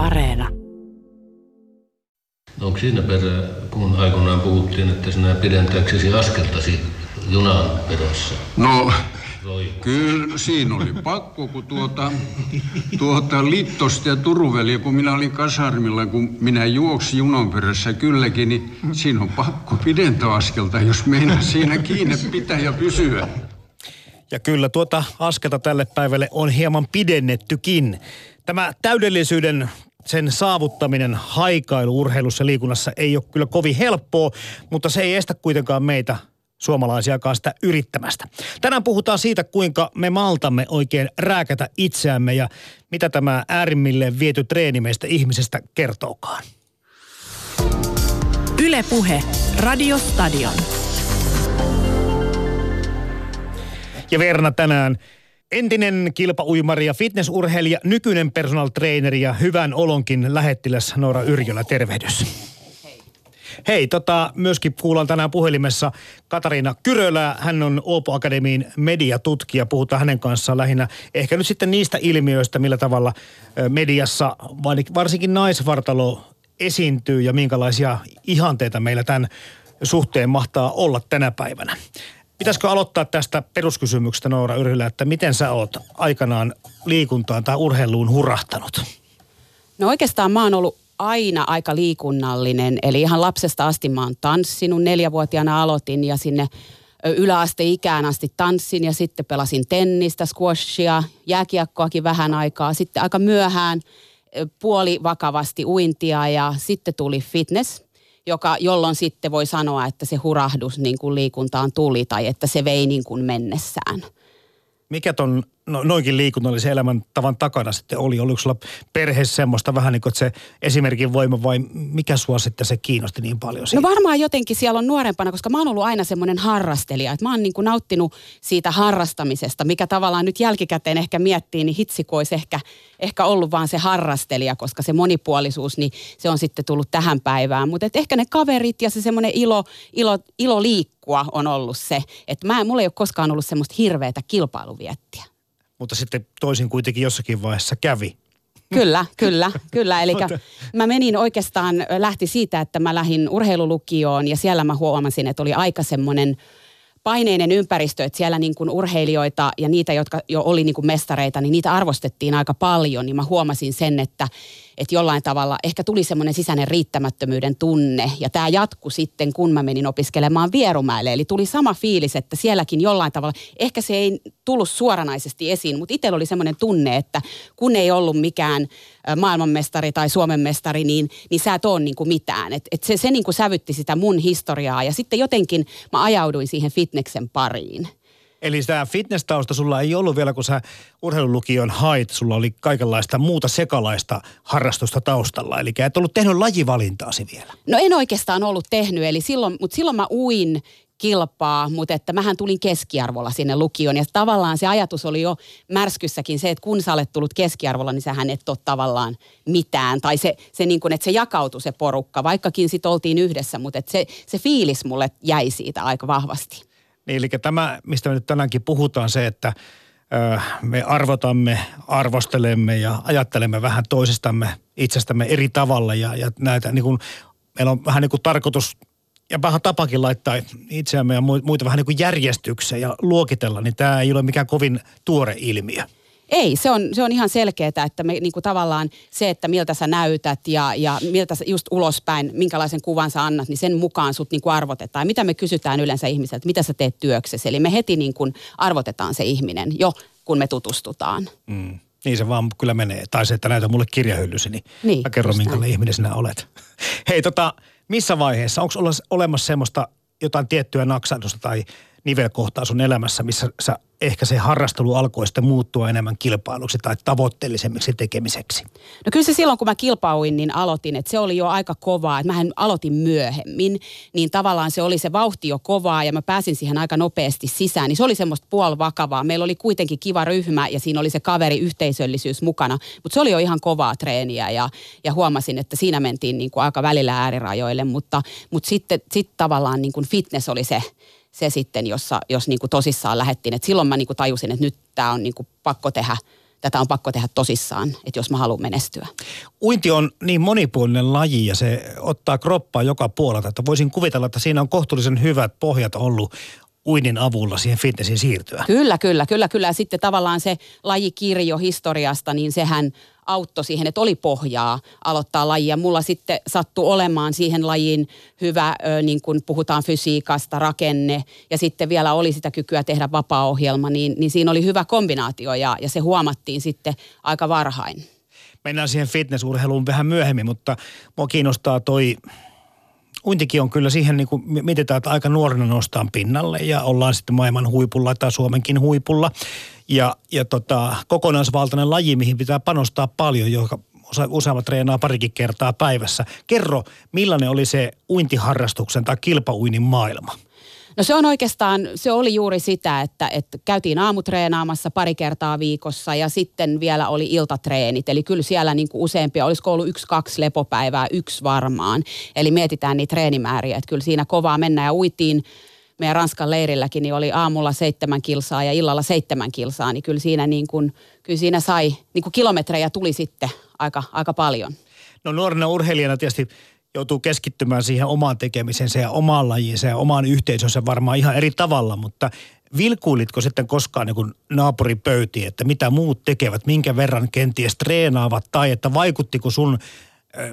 Areena. Onko siinä perä, kun aikoinaan puhuttiin, että sinä pidentääksesi askeltasi junan perässä? No, Kyllä siinä oli pakko, kun tuota, tuota Littosta ja Turuveli, kun minä olin kasarmilla, kun minä juoksin junan perässä kylläkin, niin siinä on pakko pidentää askelta, jos meinaa siinä kiinni pitää ja pysyä. Ja kyllä tuota askelta tälle päivälle on hieman pidennettykin. Tämä täydellisyyden sen saavuttaminen haikailu urheilussa liikunnassa ei ole kyllä kovin helppoa, mutta se ei estä kuitenkaan meitä suomalaisiakaan sitä yrittämästä. Tänään puhutaan siitä, kuinka me maltamme oikein rääkätä itseämme ja mitä tämä äärimmilleen viety treeni meistä ihmisestä kertookaan. Ylepuhe Radiostadion. Ja Verna tänään entinen kilpauimari ja fitnessurheilija, nykyinen personal trainer ja hyvän olonkin lähettiläs Noora Yrjölä. Tervehdys. Hei, tota, myöskin kuullaan tänään puhelimessa Katariina Kyrölää. Hän on Oopo Akademiin mediatutkija. Puhutaan hänen kanssaan lähinnä ehkä nyt sitten niistä ilmiöistä, millä tavalla mediassa varsinkin naisvartalo esiintyy ja minkälaisia ihanteita meillä tämän suhteen mahtaa olla tänä päivänä. Pitäisikö aloittaa tästä peruskysymyksestä Noora Yrhylä, että miten sä oot aikanaan liikuntaan tai urheiluun hurahtanut? No oikeastaan mä oon ollut aina aika liikunnallinen. Eli ihan lapsesta asti mä oon tanssinut. Neljävuotiaana aloitin ja sinne yläasteikään asti tanssin ja sitten pelasin tennistä, squashia, jääkiekkoakin vähän aikaa. Sitten aika myöhään puoli vakavasti uintia ja sitten tuli fitness, joka, jolloin sitten voi sanoa, että se hurahdus niin kuin liikuntaan tuli tai että se vei niin kuin mennessään. Mikä ton no, noinkin liikunnallisen elämäntavan takana sitten oli? Oliko sulla perheessä semmoista vähän niin kuin se esimerkin voima vai mikä sua sitten se kiinnosti niin paljon siitä? No varmaan jotenkin siellä on nuorempana, koska mä oon ollut aina semmoinen harrastelija. Että mä oon niin kuin nauttinut siitä harrastamisesta, mikä tavallaan nyt jälkikäteen ehkä miettii, niin hitsi olisi ehkä, ehkä ollut vaan se harrastelija, koska se monipuolisuus, niin se on sitten tullut tähän päivään. Mutta ehkä ne kaverit ja se semmoinen ilo, ilo, ilo liikkua on ollut se, että mä, mulla ei ole koskaan ollut semmoista hirveätä kilpailuviettiä mutta sitten toisin kuitenkin jossakin vaiheessa kävi. Kyllä, kyllä, kyllä. Eli mä menin oikeastaan, lähti siitä, että mä lähdin urheilulukioon ja siellä mä huomasin, että oli aika semmoinen paineinen ympäristö, että siellä niin kuin urheilijoita ja niitä, jotka jo oli niin kuin mestareita, niin niitä arvostettiin aika paljon. Niin mä huomasin sen, että, että jollain tavalla ehkä tuli semmoinen sisäinen riittämättömyyden tunne. Ja tämä jatkui sitten, kun mä menin opiskelemaan Vierumäelle. Eli tuli sama fiilis, että sielläkin jollain tavalla, ehkä se ei tullut suoranaisesti esiin, mutta itsellä oli semmoinen tunne, että kun ei ollut mikään maailmanmestari tai Suomen mestari, niin, niin sä et ole niin kuin mitään. Et, et se se niin kuin sävytti sitä mun historiaa ja sitten jotenkin mä ajauduin siihen fitneksen pariin. Eli tämä fitness-tausta sulla ei ollut vielä, kun sä urheilulukion hait, sulla oli kaikenlaista muuta sekalaista harrastusta taustalla. Eli et ollut tehnyt lajivalintaasi vielä. No en oikeastaan ollut tehnyt, eli silloin, mutta silloin mä uin kilpaa, mutta että mähän tulin keskiarvolla sinne lukioon. Ja tavallaan se ajatus oli jo märskyssäkin se, että kun sä olet tullut keskiarvolla, niin sähän et ole tavallaan mitään. Tai se, se niin kuin, että se jakautui se porukka, vaikkakin sitten oltiin yhdessä, mutta että se, se fiilis mulle jäi siitä aika vahvasti. Niin, eli tämä, mistä me nyt tänäänkin puhutaan, se, että me arvotamme, arvostelemme ja ajattelemme vähän toisistamme, itsestämme eri tavalla ja, ja näitä niin kuin, meillä on vähän niin kuin tarkoitus ja vähän tapakin laittaa itseämme ja muita vähän niin kuin järjestykseen ja luokitella, niin tämä ei ole mikään kovin tuore ilmiö. Ei, se on, se on ihan selkeää, että me niin kuin tavallaan se, että miltä sä näytät ja, ja miltä sä just ulospäin, minkälaisen kuvan sä annat, niin sen mukaan sut niin kuin arvotetaan. Mitä me kysytään yleensä ihmiseltä, mitä sä teet työksesi. Eli me heti niin kuin arvotetaan se ihminen jo, kun me tutustutaan. Mm. Niin se vaan kyllä menee. Tai se, että näytä mulle kirjahyllysi, niin, niin mä kerron, minkälainen ihminen sinä olet. Hei tota, missä vaiheessa, onko olemassa semmoista jotain tiettyä naksahdusta tai nivelkohtaa sun elämässä, missä sä ehkä se harrastelu alkoi sitten muuttua enemmän kilpailuksi tai tavoitteellisemmiksi tekemiseksi? No kyllä se silloin, kun mä kilpauin, niin aloitin, että se oli jo aika kovaa. Että mähän aloitin myöhemmin, niin tavallaan se oli se vauhti jo kovaa ja mä pääsin siihen aika nopeasti sisään. Niin se oli semmoista puolvakavaa. Meillä oli kuitenkin kiva ryhmä ja siinä oli se kaveri yhteisöllisyys mukana, mutta se oli jo ihan kovaa treeniä ja, ja huomasin, että siinä mentiin niin kuin aika välillä äärirajoille, mutta, mutta sitten sit tavallaan niin kuin fitness oli se, se sitten, jossa, jos niin kuin tosissaan lähettiin. Et silloin mä niin kuin tajusin, että nyt tämä on niin kuin pakko tehdä, tätä on pakko tehdä tosissaan, että jos mä haluan menestyä. Uinti on niin monipuolinen laji ja se ottaa kroppaa joka puolelta, että voisin kuvitella, että siinä on kohtuullisen hyvät pohjat ollut uinnin avulla siihen fitnessin siirtyä. Kyllä, kyllä, kyllä, kyllä. Sitten tavallaan se lajikirjo historiasta, niin sehän auttoi siihen, että oli pohjaa aloittaa lajia. Mulla sitten sattui olemaan siihen lajiin hyvä, niin kun puhutaan fysiikasta, rakenne ja sitten vielä oli sitä kykyä tehdä vapaa-ohjelma, niin, niin siinä oli hyvä kombinaatio ja, ja se huomattiin sitten aika varhain. Mennään siihen fitnessurheiluun vähän myöhemmin, mutta mua kiinnostaa toi uintikin on kyllä siihen, niin kuin mietitään, että aika nuorena nostaan pinnalle ja ollaan sitten maailman huipulla tai Suomenkin huipulla. Ja, ja tota, kokonaisvaltainen laji, mihin pitää panostaa paljon, joka useammat treenaa parikin kertaa päivässä. Kerro, millainen oli se uintiharrastuksen tai kilpauinnin maailma? No se on oikeastaan, se oli juuri sitä, että, että käytiin aamutreenaamassa pari kertaa viikossa ja sitten vielä oli iltatreenit. Eli kyllä siellä niin kuin useampia, olisiko ollut yksi, kaksi lepopäivää, yksi varmaan. Eli mietitään niitä treenimääriä, että kyllä siinä kovaa mennään ja uitiin meidän Ranskan leirilläkin, niin oli aamulla seitsemän kilsaa ja illalla seitsemän kilsaa, niin kyllä siinä, niin kuin, kyllä siinä sai, niin kuin kilometrejä tuli sitten aika, aika paljon. No nuorena urheilijana tietysti joutuu keskittymään siihen omaan tekemisensä ja omaan lajiinsa ja omaan yhteisönsä varmaan ihan eri tavalla, mutta vilkuilitko sitten koskaan niin naapuripöytiin, että mitä muut tekevät, minkä verran kenties treenaavat tai että vaikuttiko sun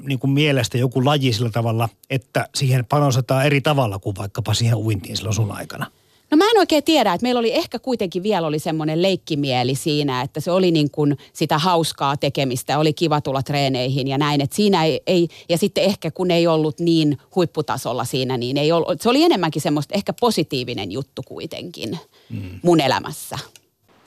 niin kuin mielestä joku laji sillä tavalla, että siihen panostetaan eri tavalla kuin vaikkapa siihen uintiin silloin sun aikana? No mä en oikein tiedä, että meillä oli ehkä kuitenkin vielä oli semmoinen leikkimieli siinä, että se oli niin kuin sitä hauskaa tekemistä, oli kiva tulla treeneihin ja näin, että siinä ei, ei ja sitten ehkä kun ei ollut niin huipputasolla siinä, niin ei ollut, se oli enemmänkin semmoista ehkä positiivinen juttu kuitenkin mm. mun elämässä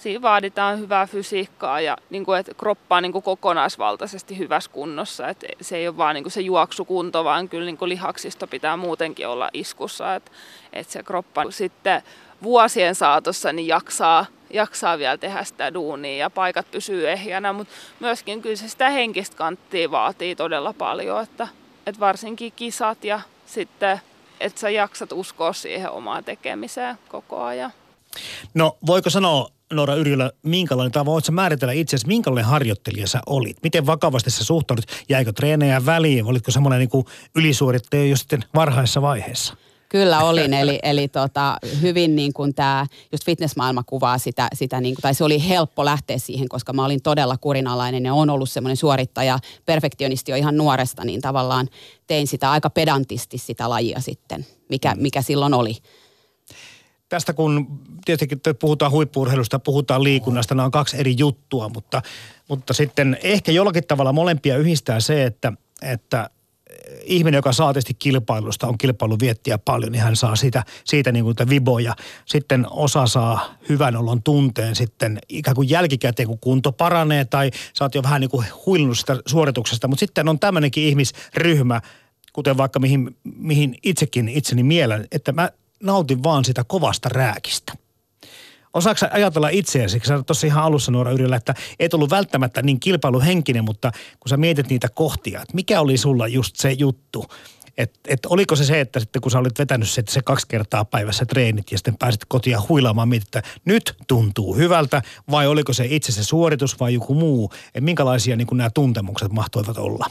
siinä vaaditaan hyvää fysiikkaa ja niin kuin, että kroppa on niin kuin kokonaisvaltaisesti hyvässä kunnossa. Että se ei ole vaan niin kuin se juoksukunto, vaan kyllä niin kuin lihaksisto pitää muutenkin olla iskussa. Että, että se kroppa sitten vuosien saatossa niin jaksaa, jaksaa vielä tehdä sitä duunia ja paikat pysyy ehjänä, mutta myöskin kyllä se sitä henkistä kanttia vaatii todella paljon, että, että varsinkin kisat ja sitten, että sä jaksat uskoa siihen omaan tekemiseen koko ajan. No voiko sanoa Noora Yrjölä, minkälainen, tai voitko määritellä itse asiassa, minkälainen harjoittelija sä olit? Miten vakavasti sä suhtaudut? Jäikö treenejä väliin? Olitko semmoinen niin ylisuorittaja jo sitten varhaisessa vaiheessa? Kyllä olin, eli, eli tota, hyvin niin kuin tämä, just fitnessmaailma kuvaa sitä, sitä niin kuin, tai se oli helppo lähteä siihen, koska mä olin todella kurinalainen ja on ollut semmoinen suorittaja, perfektionisti jo ihan nuoresta, niin tavallaan tein sitä aika pedantisti sitä lajia sitten, mikä, mikä silloin oli tästä kun tietenkin puhutaan huippuurheilusta, puhutaan liikunnasta, nämä on kaksi eri juttua, mutta, mutta sitten ehkä jollakin tavalla molempia yhdistää se, että, että ihminen, joka saa tietysti kilpailusta, on kilpailuviettiä paljon, niin hän saa siitä, siitä niin kuin viboja. Sitten osa saa hyvän olon tunteen sitten ikään kuin jälkikäteen, kun kunto paranee tai sä oot jo vähän niin kuin sitä suorituksesta. Mutta sitten on tämmöinenkin ihmisryhmä, kuten vaikka mihin, mihin itsekin itseni mielen, että mä nautin vaan sitä kovasta rääkistä. Osaatko ajatella itseäsi, sä tuossa ihan alussa nuora yrillä, että et ollut välttämättä niin kilpailuhenkinen, mutta kun sä mietit niitä kohtia, että mikä oli sulla just se juttu, että et oliko se se, että sitten kun sä olit vetänyt se, se kaksi kertaa päivässä treenit ja sitten pääsit kotia huilaamaan, mietit, että nyt tuntuu hyvältä, vai oliko se itse se suoritus vai joku muu, että minkälaisia niin nämä tuntemukset mahtoivat olla?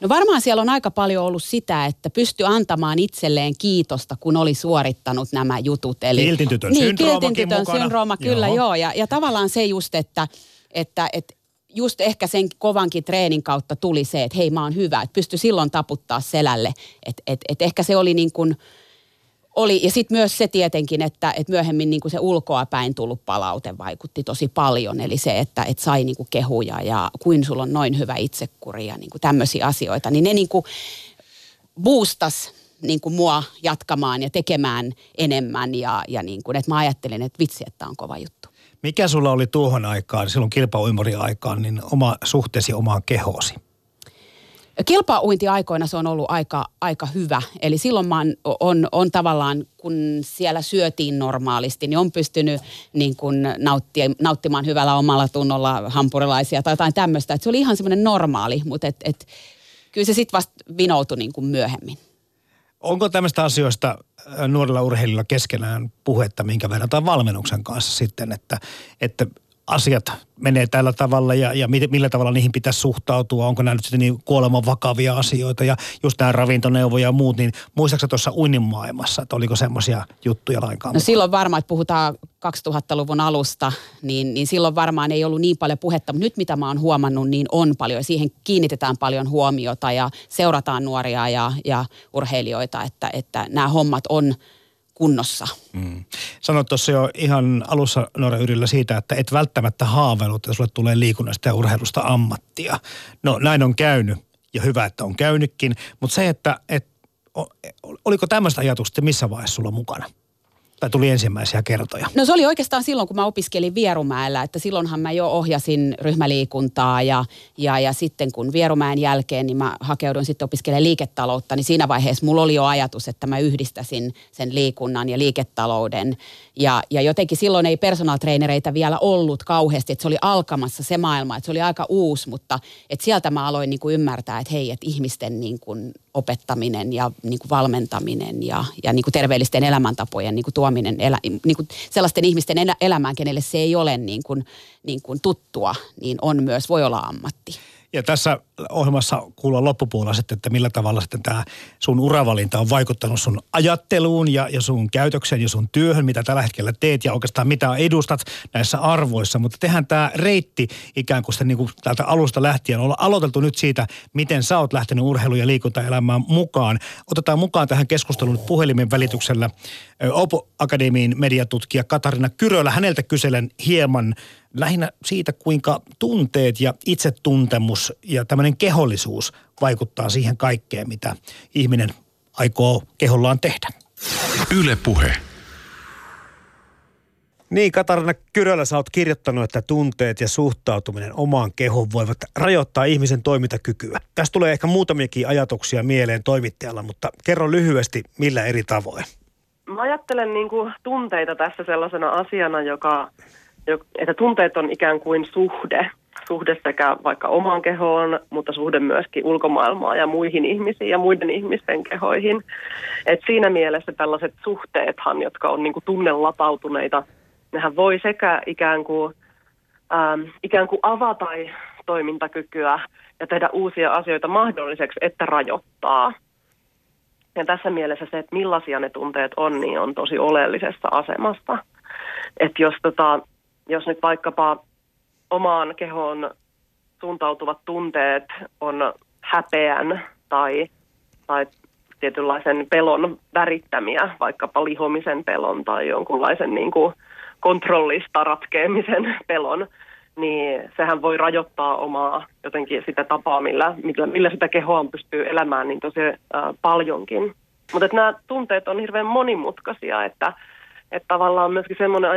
No varmaan siellä on aika paljon ollut sitä, että pystyi antamaan itselleen kiitosta, kun oli suorittanut nämä jutut. Eli, kiltin tytön niin, kiltin tytön syndrooma, kyllä joo. joo. Ja, ja tavallaan se just, että, että, että just ehkä sen kovankin treenin kautta tuli se, että hei mä oon hyvä. Että pystyi silloin taputtaa selälle. Että et, et ehkä se oli niin kuin – oli, ja sitten myös se tietenkin, että, että myöhemmin niin kuin se ulkoa päin tullut palaute vaikutti tosi paljon. Eli se, että, että sai niin kuin kehuja ja kuin sulla on noin hyvä itsekuri ja niin tämmöisiä asioita. Niin ne niin kuin boostas niin kuin mua jatkamaan ja tekemään enemmän. Ja, ja niin kuin, että mä ajattelin, että vitsi, että on kova juttu. Mikä sulla oli tuohon aikaan, silloin kilpauimori aikaan, niin oma suhteesi omaan kehoosi? Kilpauintiaikoina se on ollut aika, aika hyvä. Eli silloin mä on, on, on tavallaan, kun siellä syötiin normaalisti, niin on pystynyt niin kuin nautti, nauttimaan hyvällä omalla tunnolla hampurilaisia tai jotain tämmöistä. Et se oli ihan semmoinen normaali, mutta et, et, kyllä se sitten vasta vinoutui niin kuin myöhemmin. Onko tämmöistä asioista nuorilla urheilijoilla keskenään puhetta minkä tai valmennuksen kanssa sitten, että, että asiat menee tällä tavalla ja, ja millä tavalla niihin pitäisi suhtautua, onko nämä nyt sitten niin kuoleman vakavia asioita? Ja just nämä ravintoneuvoja ja muut, niin muistaakseni tuossa uinnin maailmassa, että oliko semmoisia juttuja lainkaan? No silloin varmaan, että puhutaan 2000-luvun alusta, niin, niin silloin varmaan ei ollut niin paljon puhetta, mutta nyt mitä mä oon huomannut, niin on paljon. Siihen kiinnitetään paljon huomiota ja seurataan nuoria ja, ja urheilijoita, että, että nämä hommat on kunnossa. Mm. Sanoit tuossa jo ihan alussa Noora Yrillä siitä, että et välttämättä haaveilut, että sulle tulee liikunnasta ja urheilusta ammattia. No näin on käynyt ja hyvä, että on käynytkin, mutta se, että et, oliko tämmöistä ajatusta missä vaiheessa sulla mukana? Tai tuli ensimmäisiä kertoja? No se oli oikeastaan silloin, kun mä opiskelin Vierumäellä, että silloinhan mä jo ohjasin ryhmäliikuntaa ja, ja, ja sitten kun Vierumäen jälkeen, niin mä hakeuduin sitten opiskelemaan liiketaloutta, niin siinä vaiheessa mulla oli jo ajatus, että mä yhdistäisin sen liikunnan ja liiketalouden. Ja, ja jotenkin silloin ei personal trainereita vielä ollut kauheasti, että se oli alkamassa se maailma, että se oli aika uusi, mutta että sieltä mä aloin niin kuin ymmärtää, että hei, että ihmisten niin kuin opettaminen ja niin kuin valmentaminen ja, ja niin kuin terveellisten elämäntapojen niin kuin tuominen elä, niin kuin sellaisten ihmisten elä, elämään, kenelle se ei ole niin kuin, niin kuin tuttua, niin on myös, voi olla ammatti. Ja tässä ohjelmassa kuulla loppupuolella sitten, että millä tavalla sitten tämä sun uravalinta on vaikuttanut sun ajatteluun ja, ja sun käytökseen ja sun työhön, mitä tällä hetkellä teet ja oikeastaan mitä edustat näissä arvoissa. Mutta tehdään tämä reitti ikään kuin, niin kuin täältä alusta lähtien. Olla aloiteltu nyt siitä, miten sä oot lähtenyt urheilu- ja liikuntaelämään mukaan. Otetaan mukaan tähän keskusteluun puhelimen välityksellä Opo Akademiin mediatutkija Katarina Kyrölä. Häneltä kyselen hieman lähinnä siitä, kuinka tunteet ja itsetuntemus ja tämmöinen kehollisuus vaikuttaa siihen kaikkeen, mitä ihminen aikoo kehollaan tehdä. Yle puhe. Niin, Katarina Kyrölä, sä oot kirjoittanut, että tunteet ja suhtautuminen omaan kehoon voivat rajoittaa ihmisen toimintakykyä. Tässä tulee ehkä muutamiakin ajatuksia mieleen toimittajalla, mutta kerro lyhyesti, millä eri tavoin. Mä ajattelen niin kuin tunteita tässä sellaisena asiana, joka että tunteet on ikään kuin suhde, suhde sekä vaikka omaan kehoon, mutta suhde myöskin ulkomaailmaan ja muihin ihmisiin ja muiden ihmisten kehoihin. Et siinä mielessä tällaiset suhteethan, jotka on niin kuin tunnelapautuneita, nehän voi sekä ikään kuin, ähm, ikään kuin avata toimintakykyä ja tehdä uusia asioita mahdolliseksi, että rajoittaa. Ja tässä mielessä se, että millaisia ne tunteet on, niin on tosi oleellisessa asemassa. Että jos tota, jos nyt vaikkapa omaan kehoon suuntautuvat tunteet on häpeän tai, tai tietynlaisen pelon värittämiä, vaikkapa lihomisen pelon tai jonkunlaisen niin kuin kontrollista ratkeamisen pelon, niin sehän voi rajoittaa omaa jotenkin sitä tapaa, millä, millä, millä sitä kehoa pystyy elämään niin tosi äh, paljonkin. Mutta nämä tunteet on hirveän monimutkaisia, että että tavallaan myöskin semmoinen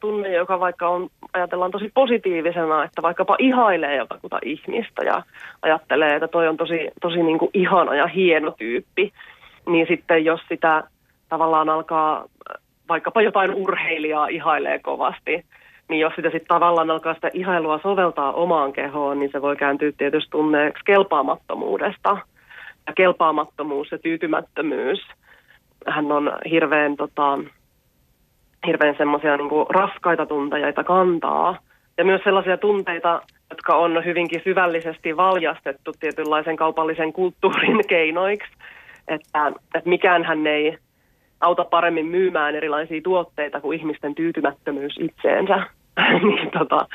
tunne, joka vaikka on, ajatellaan tosi positiivisena, että vaikkapa ihailee jotakuta ihmistä ja ajattelee, että toi on tosi, tosi niin kuin ihana ja hieno tyyppi, niin sitten jos sitä tavallaan alkaa vaikkapa jotain urheilijaa ihailee kovasti, niin jos sitä sitten tavallaan alkaa sitä ihailua soveltaa omaan kehoon, niin se voi kääntyä tietysti tunneeksi kelpaamattomuudesta. Ja kelpaamattomuus ja tyytymättömyys, hän on hirveän tota, hirveän semmoisia niin raskaita tunteita kantaa. Ja myös sellaisia tunteita, jotka on hyvinkin syvällisesti valjastettu tietynlaisen kaupallisen kulttuurin keinoiksi. Että, että mikään hän ei auta paremmin myymään erilaisia tuotteita kuin ihmisten tyytymättömyys itseensä. niin, tota,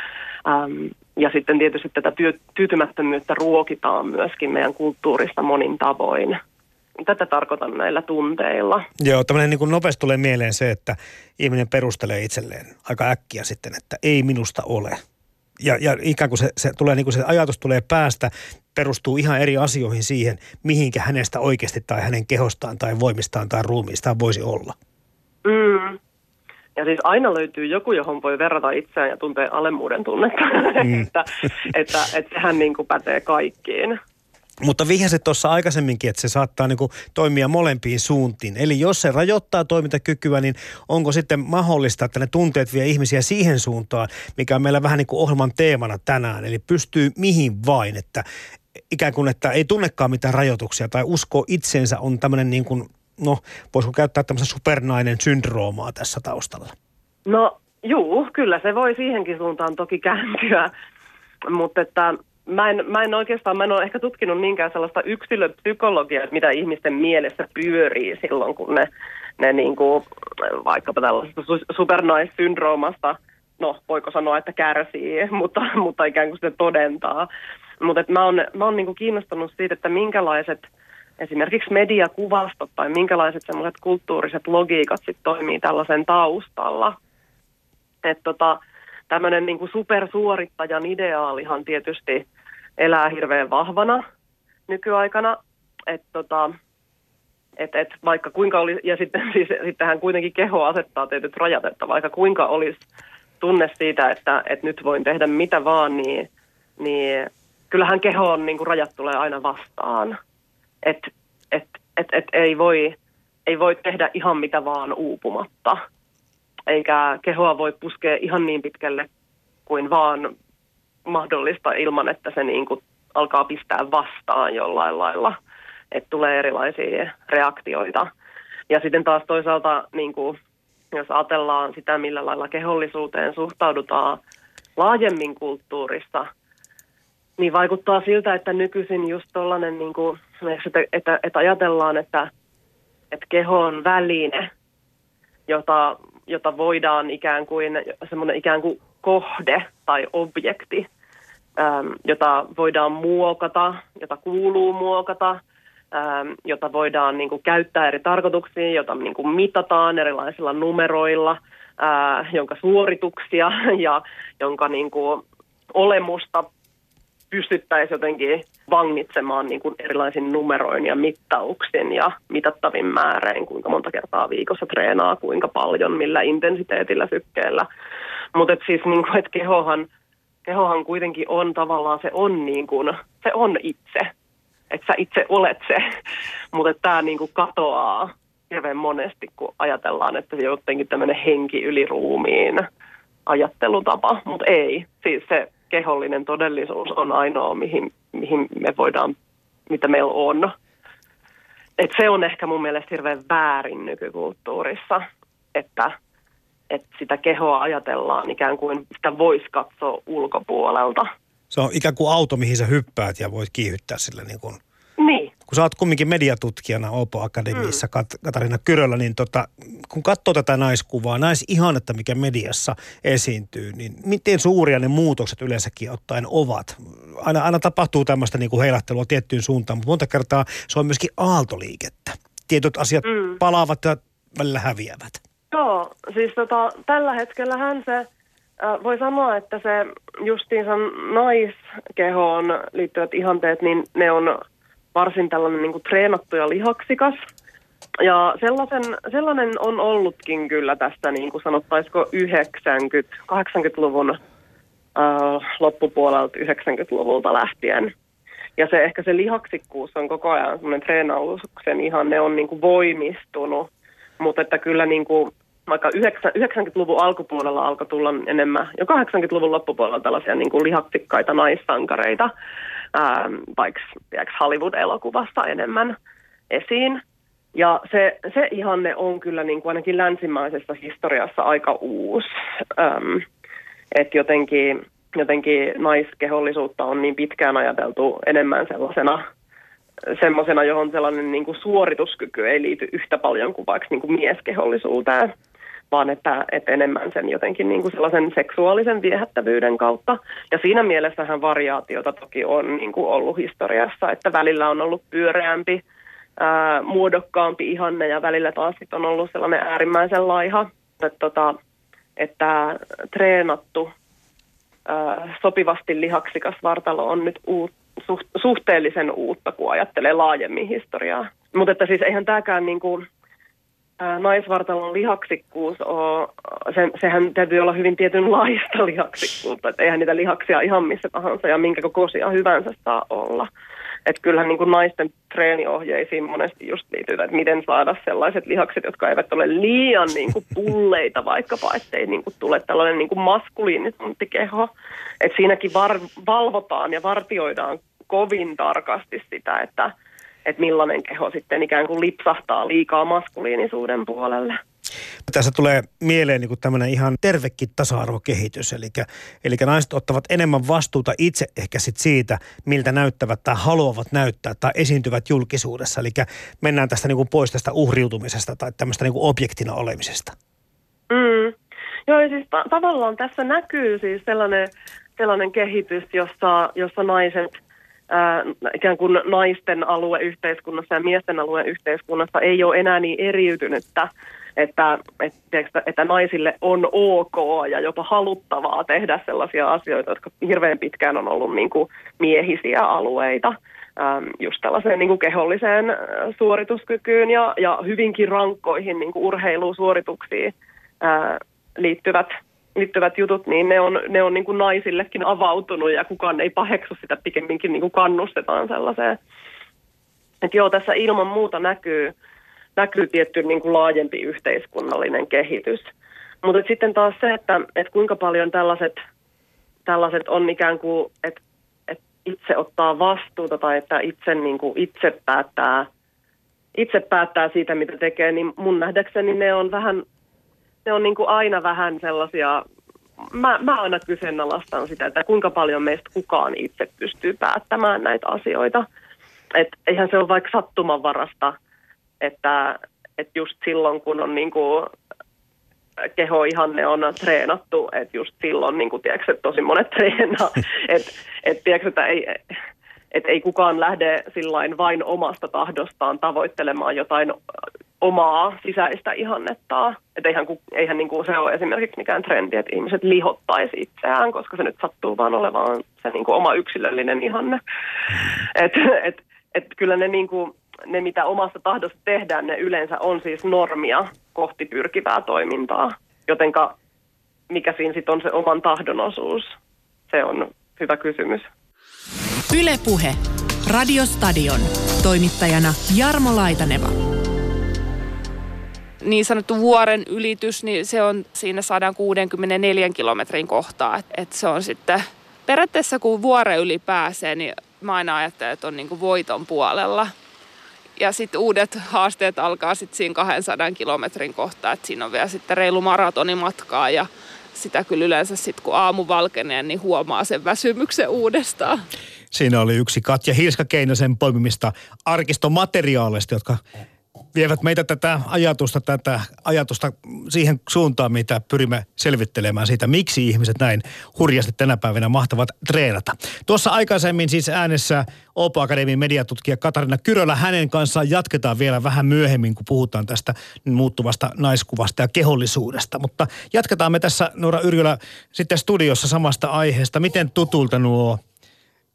äm, ja sitten tietysti tätä tyytymättömyyttä ruokitaan myöskin meidän kulttuurista monin tavoin tätä tarkoitan näillä tunteilla. Joo, tämmöinen niin nopeasti tulee mieleen se, että ihminen perustelee itselleen aika äkkiä sitten, että ei minusta ole. Ja, ja ikään kuin se, se, tulee, niin kuin se ajatus tulee päästä, perustuu ihan eri asioihin siihen, mihinkä hänestä oikeasti tai hänen kehostaan tai voimistaan tai ruumiistaan voisi olla. Mm. Ja siis aina löytyy joku, johon voi verrata itseään ja tuntee alemmuuden tunnetta. Mm. että, että, että sehän niin kuin pätee kaikkiin. Mutta vihjasit tuossa aikaisemminkin, että se saattaa niin toimia molempiin suuntiin. Eli jos se rajoittaa toimintakykyä, niin onko sitten mahdollista, että ne tunteet vie ihmisiä siihen suuntaan, mikä on meillä vähän niin kuin ohjelman teemana tänään. Eli pystyy mihin vain, että ikään kuin, että ei tunnekaan mitään rajoituksia tai usko itsensä on tämmöinen niin kuin, no voisiko käyttää tämmöistä supernainen syndroomaa tässä taustalla? No Juu, kyllä se voi siihenkin suuntaan toki kääntyä, mutta että mä en, mä en oikeastaan, mä en ole ehkä tutkinut niinkään sellaista yksilöpsykologiaa, mitä ihmisten mielessä pyörii silloin, kun ne, ne niin kuin, vaikkapa tällaisesta supernaissyndroomasta, no voiko sanoa, että kärsii, mutta, mutta ikään kuin se todentaa. Mutta mä oon, mä oon niin kuin kiinnostunut siitä, että minkälaiset esimerkiksi mediakuvastot tai minkälaiset semmoiset kulttuuriset logiikat sitten toimii tällaisen taustalla. Että tota, tämmöinen niin supersuorittajan ideaalihan tietysti elää hirveän vahvana nykyaikana. Että tota, et, et vaikka kuinka oli, ja sitten siis, sittenhän kuitenkin keho asettaa tietyt rajat, että vaikka kuinka olisi tunne siitä, että, että nyt voin tehdä mitä vaan, niin, niin kyllähän kehoon niin kuin rajat tulee aina vastaan. Että et, et, et ei, voi, ei voi tehdä ihan mitä vaan uupumatta eikä kehoa voi puskea ihan niin pitkälle kuin vaan mahdollista ilman, että se niin kuin alkaa pistää vastaan jollain lailla, että tulee erilaisia reaktioita. Ja sitten taas toisaalta, niin kuin, jos ajatellaan sitä, millä lailla kehollisuuteen suhtaudutaan laajemmin kulttuurissa, niin vaikuttaa siltä, että nykyisin just tollainen, niin kuin, että, että, että ajatellaan, että, että keho on väline, jota jota voidaan ikään kuin, semmoinen ikään kuin kohde tai objekti, äm, jota voidaan muokata, jota kuuluu muokata, äm, jota voidaan niin kuin, käyttää eri tarkoituksiin, jota niin kuin, mitataan erilaisilla numeroilla, ää, jonka suorituksia ja jonka niin kuin, olemusta pystyttäisiin jotenkin vangitsemaan niin kuin erilaisin numeroin ja mittauksin ja mitattavin määrein, kuinka monta kertaa viikossa treenaa, kuinka paljon, millä intensiteetillä sykkeellä. Mutta siis niin kuin, että kehohan, kehohan kuitenkin on tavallaan, se on, niin kuin, se on itse. Että sä itse olet se, mutta tämä niin kuin katoaa hirveän monesti, kun ajatellaan, että se jotenkin tämmöinen henki yli ruumiin ajattelutapa, mutta ei. Siis se kehollinen todellisuus on ainoa, mihin, mihin me voidaan, mitä meillä on. Et se on ehkä mun mielestä hirveän väärin nykykulttuurissa, että, että sitä kehoa ajatellaan ikään kuin sitä voisi katsoa ulkopuolelta. Se on ikään kuin auto, mihin sä hyppäät ja voit kiihyttää sillä niin kuin niin. Kun sä oot kumminkin mediatutkijana Opo Akademiissa, mm. Katarina Kyröllä, niin tota, kun katsoo tätä naiskuvaa, naisihannetta, mikä mediassa esiintyy, niin miten suuria ne muutokset yleensäkin ottaen ovat? Aina, aina tapahtuu tämmöistä niin kuin heilahtelua tiettyyn suuntaan, mutta monta kertaa se on myöskin aaltoliikettä. Tietyt asiat mm. palaavat ja välillä häviävät. Joo, siis tota, tällä hetkellähän se voi sanoa, että se justiinsa naiskehoon liittyvät ihanteet, niin ne on varsin tällainen niin kuin treenattu ja lihaksikas. Ja sellaisen, sellainen on ollutkin kyllä tästä, niin kuin sanottaisiko 90, 80-luvun äh, loppupuolelta 90-luvulta lähtien. Ja se ehkä se lihaksikkuus on koko ajan semmoinen treenauksen ihan, ne on niin kuin voimistunut. Mutta että kyllä niin kuin, vaikka 90-luvun alkupuolella alkoi tulla enemmän, jo 80-luvun loppupuolella tällaisia niin kuin lihaksikkaita naissankareita vaikka Hollywood-elokuvasta enemmän esiin. Ja se, se ihanne on kyllä niin kuin ainakin länsimaisessa historiassa aika uusi. Ähm, että jotenkin, jotenkin naiskehollisuutta on niin pitkään ajateltu enemmän sellaisena semmoisena, johon sellainen niin kuin suorituskyky ei liity yhtä paljon kuin vaikka niin kuin mieskehollisuuteen vaan että, että enemmän sen jotenkin niin kuin sellaisen seksuaalisen viehättävyyden kautta. Ja siinä mielessähän variaatiota toki on niin kuin ollut historiassa, että välillä on ollut pyöreämpi, ää, muodokkaampi ihanne ja välillä taas sit on ollut sellainen äärimmäisen laiha, että, tota, että treenattu ää, sopivasti lihaksikas vartalo on nyt uut, suht, suhteellisen uutta, kun ajattelee laajemmin historiaa. Mutta että siis eihän tämäkään niin kuin, naisvartalon lihaksikkuus on, se, sehän täytyy olla hyvin tietynlaista lihaksikkuutta, että eihän niitä lihaksia ihan missä tahansa ja minkä kokoisia hyvänsä saa olla. Että kyllähän niin kuin naisten treeniohjeisiin monesti just liittyy, että miten saada sellaiset lihakset, jotka eivät ole liian niin kuin pulleita vaikkapa, ettei niin kuin tule tällainen niin kuin keho. Että siinäkin var, valvotaan ja vartioidaan kovin tarkasti sitä, että – että millainen keho sitten ikään kuin lipsahtaa liikaa maskuliinisuuden puolelle. Tässä tulee mieleen niin tämmöinen ihan tervekin tasa-arvokehitys. Eli, eli naiset ottavat enemmän vastuuta itse ehkä sit siitä, miltä näyttävät tai haluavat näyttää tai esiintyvät julkisuudessa. Eli mennään tästä niin pois tästä uhriutumisesta tai tämmöistä niin objektina olemisesta. Mm. Joo, ja siis ta- tavallaan tässä näkyy siis sellainen, sellainen kehitys, jossa, jossa naiset ää, ikään kuin naisten alue yhteiskunnassa ja miesten alue yhteiskunnassa ei ole enää niin eriytynyttä, että, että, että naisille on ok ja jopa haluttavaa tehdä sellaisia asioita, jotka hirveän pitkään on ollut niin kuin miehisiä alueita just tällaiseen niin kuin keholliseen suorituskykyyn ja, ja hyvinkin rankkoihin niin kuin urheilusuorituksiin ää, liittyvät, liittyvät jutut, niin ne on, ne on niin kuin naisillekin avautunut ja kukaan ei paheksu sitä, pikemminkin niin kuin kannustetaan sellaiseen. Että joo, tässä ilman muuta näkyy, näkyy tietty niin kuin laajempi yhteiskunnallinen kehitys. Mutta sitten taas se, että, että kuinka paljon tällaiset, tällaiset on ikään kuin, että, että itse ottaa vastuuta tai että itse, niin kuin itse päättää itse päättää siitä, mitä tekee, niin mun nähdäkseni ne on vähän ne on niin kuin aina vähän sellaisia, mä, mä aina kyseenalaistan sitä, että kuinka paljon meistä kukaan itse pystyy päättämään näitä asioita. Et eihän se ole vaikka sattumanvarasta, että, että just silloin kun on niin kuin kehoihanne on treenattu, että just silloin niin kuin, tiedätkö, että tosi monet treenaa, että et, tiedätkö, että ei, et ei kukaan lähde sillain vain omasta tahdostaan tavoittelemaan jotain omaa sisäistä ihannettaa. Että eihän, eihän niin kuin se ole esimerkiksi mikään trendi, että ihmiset lihottaisi itseään, koska se nyt sattuu vaan olemaan se niin kuin oma yksilöllinen ihanne. Että et, et kyllä ne, niin kuin, ne, mitä omasta tahdosta tehdään, ne yleensä on siis normia kohti pyrkivää toimintaa. Jotenka mikä siinä sitten on se oman tahdon osuus? Se on hyvä kysymys. Ylepuhe. Radiostadion. Toimittajana Jarmo Laitaneva niin sanottu vuoren ylitys, niin se on siinä 164 kilometrin kohtaa. Et, se on sitten periaatteessa kun vuore yli pääsee, niin mä aina ajattelen, että on niin kuin voiton puolella. Ja sitten uudet haasteet alkaa sitten siinä 200 kilometrin kohtaa, että siinä on vielä sitten reilu maratonimatkaa ja sitä kyllä yleensä sitten kun aamu valkenee, niin huomaa sen väsymyksen uudestaan. Siinä oli yksi Katja Hilska-Keinosen poimimista arkistomateriaaleista, jotka vievät meitä tätä ajatusta, tätä ajatusta siihen suuntaan, mitä pyrimme selvittelemään siitä, miksi ihmiset näin hurjasti tänä päivänä mahtavat treenata. Tuossa aikaisemmin siis äänessä Opo Akademiin mediatutkija Katarina Kyrölä. Hänen kanssaan jatketaan vielä vähän myöhemmin, kun puhutaan tästä muuttuvasta naiskuvasta ja kehollisuudesta. Mutta jatketaan me tässä Noora Yrjölä sitten studiossa samasta aiheesta. Miten tutulta nuo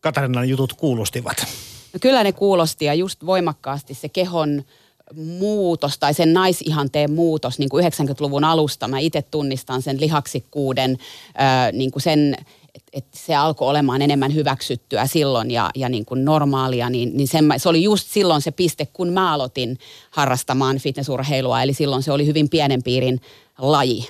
Katarinan jutut kuulostivat? No kyllä ne kuulosti ja just voimakkaasti se kehon muutos tai sen naisihanteen muutos niin kuin 90-luvun alusta. Mä itse tunnistan sen lihaksikkuuden, niin kuin sen, että et se alkoi olemaan enemmän hyväksyttyä silloin ja, ja niin kuin normaalia, niin, niin sen, se oli just silloin se piste, kun mä aloitin harrastamaan fitnessurheilua, eli silloin se oli hyvin pienen piirin laji.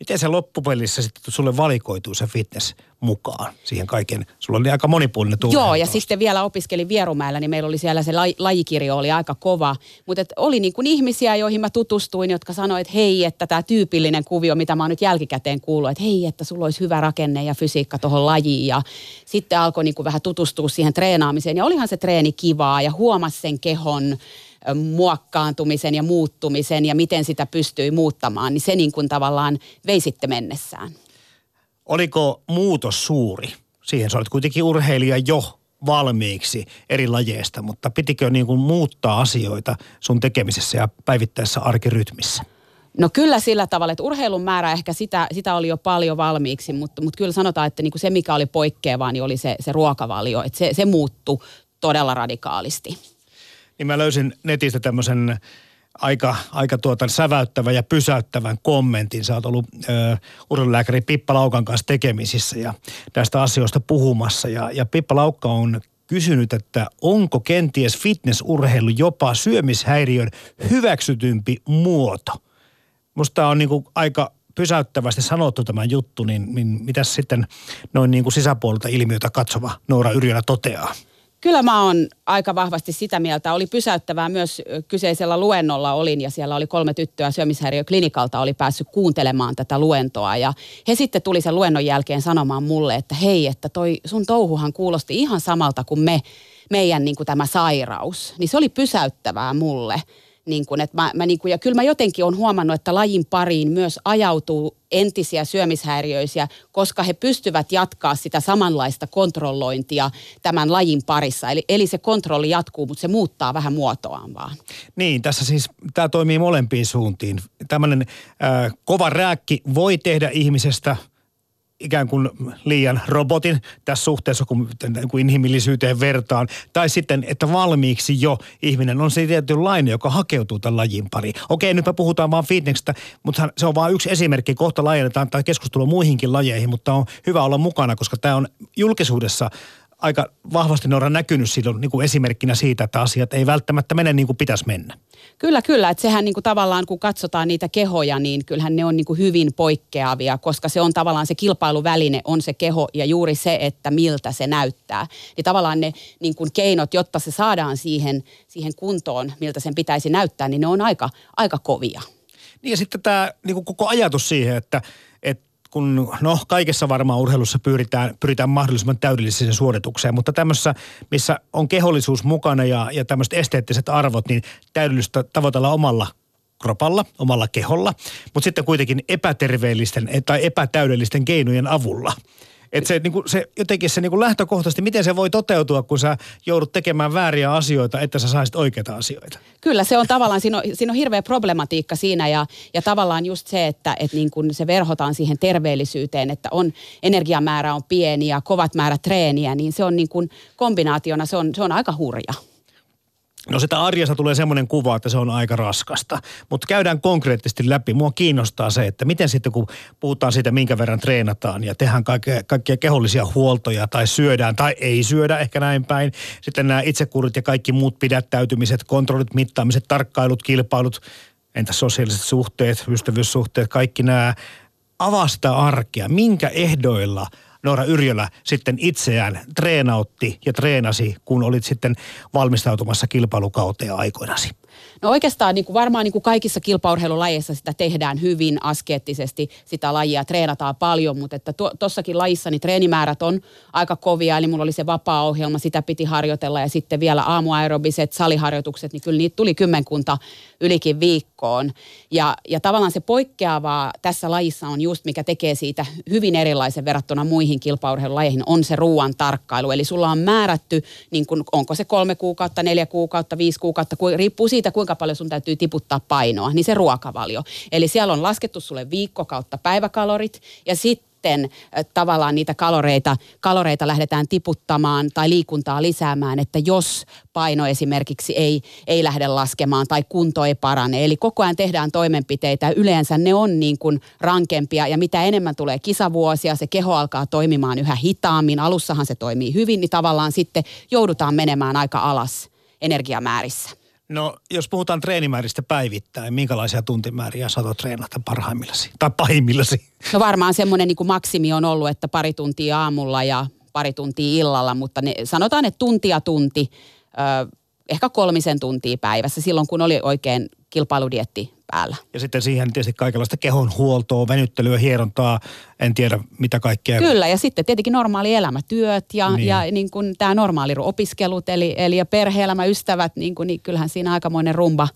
Miten se loppupelissä sitten sulle valikoituu se fitness mukaan siihen kaiken? Sulla oli aika monipuolinen tuuri. Joo, ja sitten vielä opiskelin Vierumäellä, niin meillä oli siellä se laj- lajikirjo oli aika kova. Mutta oli niin kuin ihmisiä, joihin mä tutustuin, jotka sanoivat, että hei, että tämä tyypillinen kuvio, mitä mä oon nyt jälkikäteen kuullut, että hei, että sulla olisi hyvä rakenne ja fysiikka tuohon lajiin. Ja sitten alkoi niin kuin vähän tutustua siihen treenaamiseen. Ja olihan se treeni kivaa ja huomasi sen kehon muokkaantumisen ja muuttumisen ja miten sitä pystyi muuttamaan, niin se niin kuin tavallaan vei sitten mennessään. Oliko muutos suuri? Siihen sä olet kuitenkin urheilija jo valmiiksi eri lajeista, mutta pitikö niin kuin muuttaa asioita sun tekemisessä ja päivittäisessä arkirytmissä? No kyllä sillä tavalla, että urheilun määrä ehkä sitä, sitä oli jo paljon valmiiksi, mutta, mutta kyllä sanotaan, että niin kuin se mikä oli poikkeavaa, niin oli se, se ruokavalio. Että se, se muuttui todella radikaalisti niin mä löysin netistä tämmöisen aika, aika tuota säväyttävän ja pysäyttävän kommentin. Sä oot ollut ö, urheilulääkäri Pippa Laukan kanssa tekemisissä ja tästä asioista puhumassa. Ja, ja Pippa Laukka on kysynyt, että onko kenties fitnessurheilu jopa syömishäiriön hyväksytympi muoto? Musta on niinku aika pysäyttävästi sanottu tämä juttu, niin, niin mitä sitten noin niin kuin sisäpuolelta ilmiötä katsova Noora Yrjölä toteaa? Kyllä mä oon aika vahvasti sitä mieltä. Oli pysäyttävää myös kyseisellä luennolla olin ja siellä oli kolme tyttöä syömishäiriöklinikalta oli päässyt kuuntelemaan tätä luentoa. Ja he sitten tuli sen luennon jälkeen sanomaan mulle, että hei, että toi sun touhuhan kuulosti ihan samalta kuin me, meidän niin kuin tämä sairaus. Niin se oli pysäyttävää mulle. Niin kuin, että mä, mä niin kuin, ja kyllä mä jotenkin olen huomannut, että lajin pariin myös ajautuu entisiä syömishäiriöisiä, koska he pystyvät jatkaa sitä samanlaista kontrollointia tämän lajin parissa. Eli, eli se kontrolli jatkuu, mutta se muuttaa vähän muotoaan vaan. Niin, tässä siis tämä toimii molempiin suuntiin. Tämmöinen äh, kova rääkki voi tehdä ihmisestä – ikään kuin liian robotin tässä suhteessa, kun, kun inhimillisyyteen vertaan. Tai sitten, että valmiiksi jo ihminen on se tietynlainen, joka hakeutuu tämän lajin pariin. Okei, nyt me puhutaan vaan fitnessistä, mutta se on vain yksi esimerkki. Kohta laajennetaan tai keskustelua muihinkin lajeihin, mutta on hyvä olla mukana, koska tämä on julkisuudessa aika vahvasti Noora näkynyt silloin niin kuin esimerkkinä siitä, että asiat ei välttämättä mene niin kuin pitäisi mennä. Kyllä, kyllä. Että sehän niin kuin tavallaan, kun katsotaan niitä kehoja, niin kyllähän ne on niin kuin hyvin poikkeavia, koska se on tavallaan se kilpailuväline, on se keho ja juuri se, että miltä se näyttää. Niin tavallaan ne niin kuin keinot, jotta se saadaan siihen, siihen kuntoon, miltä sen pitäisi näyttää, niin ne on aika, aika kovia. Niin ja sitten tämä niin kuin koko ajatus siihen, että kun no kaikessa varmaan urheilussa pyritään, pyritään mahdollisimman täydelliseen suoritukseen, mutta tämmöisessä, missä on kehollisuus mukana ja, ja tämmöiset esteettiset arvot, niin täydellistä tavoitella omalla kropalla, omalla keholla, mutta sitten kuitenkin epäterveellisten tai epätäydellisten keinojen avulla – että se, niin kuin, se jotenkin se niin kuin lähtökohtaisesti, miten se voi toteutua, kun sä joudut tekemään vääriä asioita, että sä saisit oikeita asioita? Kyllä, se on tavallaan, siinä on, siinä on hirveä problematiikka siinä ja, ja tavallaan just se, että, että niin kuin se verhotaan siihen terveellisyyteen, että on energiamäärä on pieni ja kovat määrät treeniä, niin se on niin kuin kombinaationa, se on, se on aika hurja. No sitä arjessa tulee semmoinen kuva, että se on aika raskasta. Mutta käydään konkreettisesti läpi. Mua kiinnostaa se, että miten sitten kun puhutaan siitä, minkä verran treenataan ja tehdään kaikkea, kaikkia kehollisia huoltoja tai syödään tai ei syödä ehkä näin päin. Sitten nämä itsekurit ja kaikki muut pidättäytymiset, kontrollit, mittaamiset, tarkkailut, kilpailut, entä sosiaaliset suhteet, ystävyyssuhteet, kaikki nämä. Avasta arkea, minkä ehdoilla – Noora Yrjölä sitten itseään treenautti ja treenasi, kun olit sitten valmistautumassa kilpailukauteen aikoinasi? No oikeastaan niin kuin varmaan niin kuin kaikissa kilpaurheilulajeissa sitä tehdään hyvin askeettisesti, sitä lajia treenataan paljon, mutta että tuossakin lajissa niin treenimäärät on aika kovia, eli mulla oli se vapaa-ohjelma, sitä piti harjoitella ja sitten vielä aamuaerobiset saliharjoitukset, niin kyllä niitä tuli kymmenkunta ylikin viikkoon. Ja, ja tavallaan se poikkeavaa tässä lajissa on just, mikä tekee siitä hyvin erilaisen verrattuna muihin kilpaurheilulajeihin, on se ruoan tarkkailu. Eli sulla on määrätty, niin kun, onko se kolme kuukautta, neljä kuukautta, viisi kuukautta, riippuu siitä, kuinka paljon sun täytyy tiputtaa painoa, niin se ruokavalio. Eli siellä on laskettu sulle viikko kautta päiväkalorit ja sitten sitten tavallaan niitä kaloreita, kaloreita lähdetään tiputtamaan tai liikuntaa lisäämään, että jos paino esimerkiksi ei, ei lähde laskemaan tai kunto ei parane. Eli koko ajan tehdään toimenpiteitä yleensä ne on niin kuin rankempia ja mitä enemmän tulee kisavuosia, se keho alkaa toimimaan yhä hitaammin. Alussahan se toimii hyvin, niin tavallaan sitten joudutaan menemään aika alas energiamäärissä. No, jos puhutaan treenimääristä päivittäin, minkälaisia tuntimääriä sä treenata parhaimmillasi tai pahimmillasi? No varmaan semmoinen niin maksimi on ollut, että pari tuntia aamulla ja pari tuntia illalla, mutta ne, sanotaan, että tuntia tunti, ö, ehkä kolmisen tuntia päivässä silloin, kun oli oikein kilpailudietti päällä. Ja sitten siihen tietysti kaikenlaista kehon huoltoa, venyttelyä, hierontaa, en tiedä mitä kaikkea. Kyllä, ja sitten tietenkin normaali elämä, työt ja, niin. ja niin kuin tämä normaali opiskelut, eli, eli ja perhe-elämä, ystävät, niin, kuin, niin kyllähän siinä aikamoinen rumba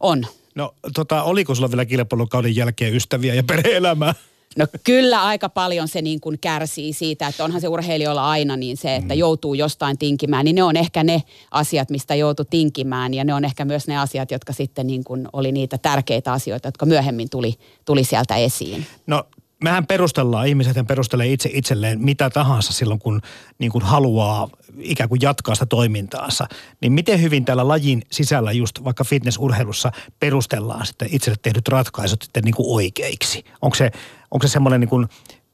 on. No tota, oliko sulla vielä kilpailukauden jälkeen ystäviä ja perhe-elämää? No kyllä aika paljon se niin kuin kärsii siitä, että onhan se urheilijoilla aina niin se, että mm. joutuu jostain tinkimään, niin ne on ehkä ne asiat, mistä joutuu tinkimään ja ne on ehkä myös ne asiat, jotka sitten niin kuin oli niitä tärkeitä asioita, jotka myöhemmin tuli, tuli sieltä esiin. No mehän perustellaan, ihmiset perustelee itse itselleen mitä tahansa silloin, kun niin kuin haluaa ikään kuin jatkaa sitä toimintaansa. Niin miten hyvin tällä lajin sisällä just vaikka fitnessurheilussa perustellaan sitten itselle tehdyt ratkaisut sitten niin kuin oikeiksi? Onko se, onko se semmoinen niin kuin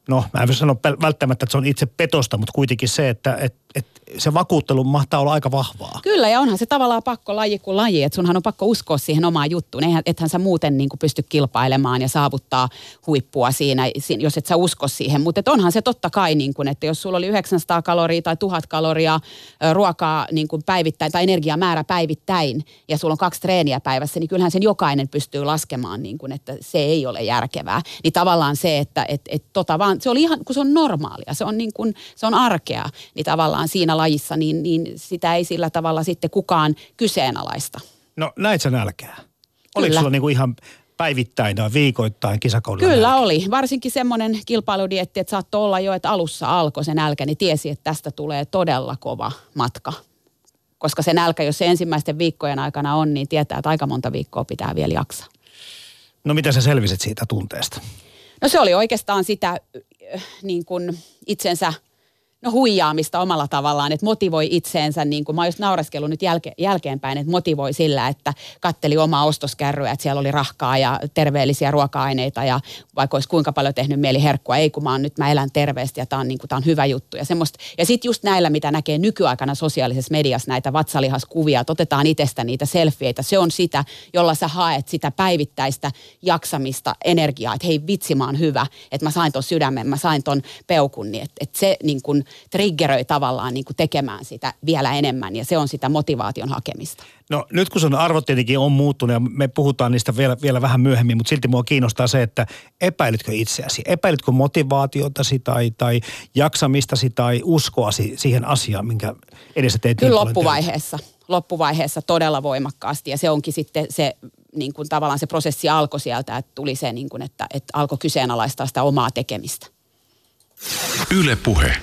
no mä en sano välttämättä, että se on itse petosta, mutta kuitenkin se, että et, et se vakuuttelu mahtaa olla aika vahvaa. Kyllä, ja onhan se tavallaan pakko laji kuin laji, että sunhan on pakko uskoa siihen omaan juttuun. Eihän, ethän sä muuten niin kuin pysty kilpailemaan ja saavuttaa huippua siinä, jos et sä usko siihen. Mutta onhan se totta kai, niin kuin, että jos sulla oli 900 kaloria tai 1000 kaloria ruokaa niin kuin päivittäin tai energiamäärä päivittäin ja sulla on kaksi treeniä päivässä, niin kyllähän sen jokainen pystyy laskemaan, niin kuin, että se ei ole järkevää. Niin tavallaan se, että et, et tota vaan, se oli ihan, kun se on normaalia, se on, niin kuin, se on arkea, niin tavallaan siinä lajissa, niin, niin sitä ei sillä tavalla sitten kukaan kyseenalaista. No näit sä nälkää? Oliko sulla niinku ihan päivittäin tai viikoittain kisakaudella? Kyllä nälkä? oli. Varsinkin semmoinen kilpailudietti, että saattoi olla jo, että alussa alkoi se nälkä, niin tiesi, että tästä tulee todella kova matka. Koska se nälkä, jos se ensimmäisten viikkojen aikana on, niin tietää, että aika monta viikkoa pitää vielä jaksaa. No mitä sä selvisit siitä tunteesta? No se oli oikeastaan sitä niin kuin itsensä no huijaamista omalla tavallaan, että motivoi itseensä, niin kuin mä oon just nyt jälke, jälkeenpäin, että motivoi sillä, että katteli omaa ostoskärryä, että siellä oli rahkaa ja terveellisiä ruoka-aineita ja vaikka olisi kuinka paljon tehnyt mieli herkkua, ei kun mä oon nyt, mä elän terveesti ja tää on, niin kuin, tää on hyvä juttu ja semmoista. Ja sitten just näillä, mitä näkee nykyaikana sosiaalisessa mediassa näitä vatsalihaskuvia, että otetaan itsestä niitä selfieitä, se on sitä, jolla sä haet sitä päivittäistä jaksamista, energiaa, että hei vitsi mä oon hyvä, että mä sain ton sydämen, mä sain ton peukun, niin että, että se niin kuin triggeröi tavallaan niin kuin tekemään sitä vielä enemmän ja se on sitä motivaation hakemista. No nyt kun sun arvot tietenkin on muuttunut ja me puhutaan niistä vielä, vielä vähän myöhemmin, mutta silti mua kiinnostaa se, että epäilytkö itseäsi? Epäilytkö motivaatiotasi tai, tai jaksamistasi tai uskoasi siihen asiaan, minkä edessä teet? Kyllä loppuvaiheessa. Loppuvaiheessa todella voimakkaasti ja se onkin sitten se niin kuin tavallaan se prosessi alkoi sieltä, että tuli se, niin kuin, että, että alkoi kyseenalaistaa sitä omaa tekemistä. Yle puhe.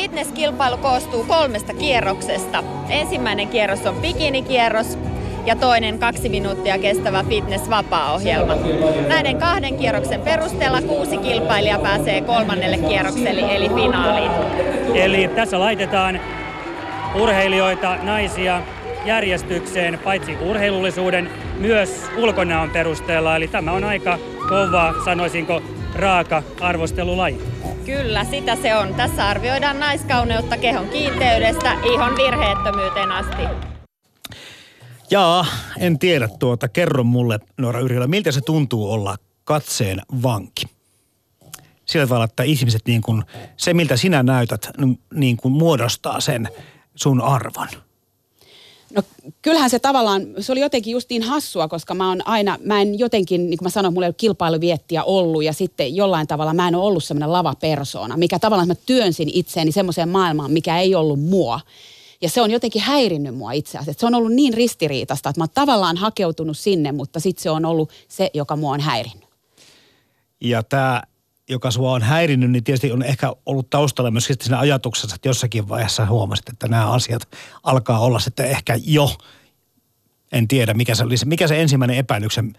Fitnesskilpailu koostuu kolmesta kierroksesta. Ensimmäinen kierros on bikinikierros ja toinen kaksi minuuttia kestävä fitness-vapaa-ohjelma. Näiden kahden kierroksen perusteella kuusi kilpailijaa pääsee kolmannelle kierrokselle eli finaaliin. Eli tässä laitetaan urheilijoita, naisia järjestykseen paitsi urheilullisuuden, myös ulkonäön perusteella. Eli tämä on aika kova, sanoisinko, raaka arvostelulaji. Kyllä, sitä se on. Tässä arvioidaan naiskauneutta kehon kiinteydestä ihon virheettömyyteen asti. Jaa, en tiedä tuota. Kerro mulle, Noora Yrjölä, miltä se tuntuu olla katseen vanki? Sillä tavalla, että ihmiset niin kuin, se miltä sinä näytät, niin kuin muodostaa sen sun arvon. No kyllähän se tavallaan, se oli jotenkin just niin hassua, koska mä oon aina, mä en jotenkin, niin kuin mä sanoin, mulla ei ole kilpailuviettiä ollut ja sitten jollain tavalla mä en ole ollut semmoinen lavapersona, mikä tavallaan mä työnsin itseäni semmoiseen maailmaan, mikä ei ollut mua. Ja se on jotenkin häirinnyt mua itse asiassa. Se on ollut niin ristiriitasta, että mä oon tavallaan hakeutunut sinne, mutta sitten se on ollut se, joka mua on häirinnyt. Ja tämä joka sua on häirinnyt, niin tietysti on ehkä ollut taustalla myös siinä ajatuksessa, että jossakin vaiheessa huomasit, että nämä asiat alkaa olla sitten ehkä jo, en tiedä mikä se, olisi, mikä se ensimmäinen epäilyksen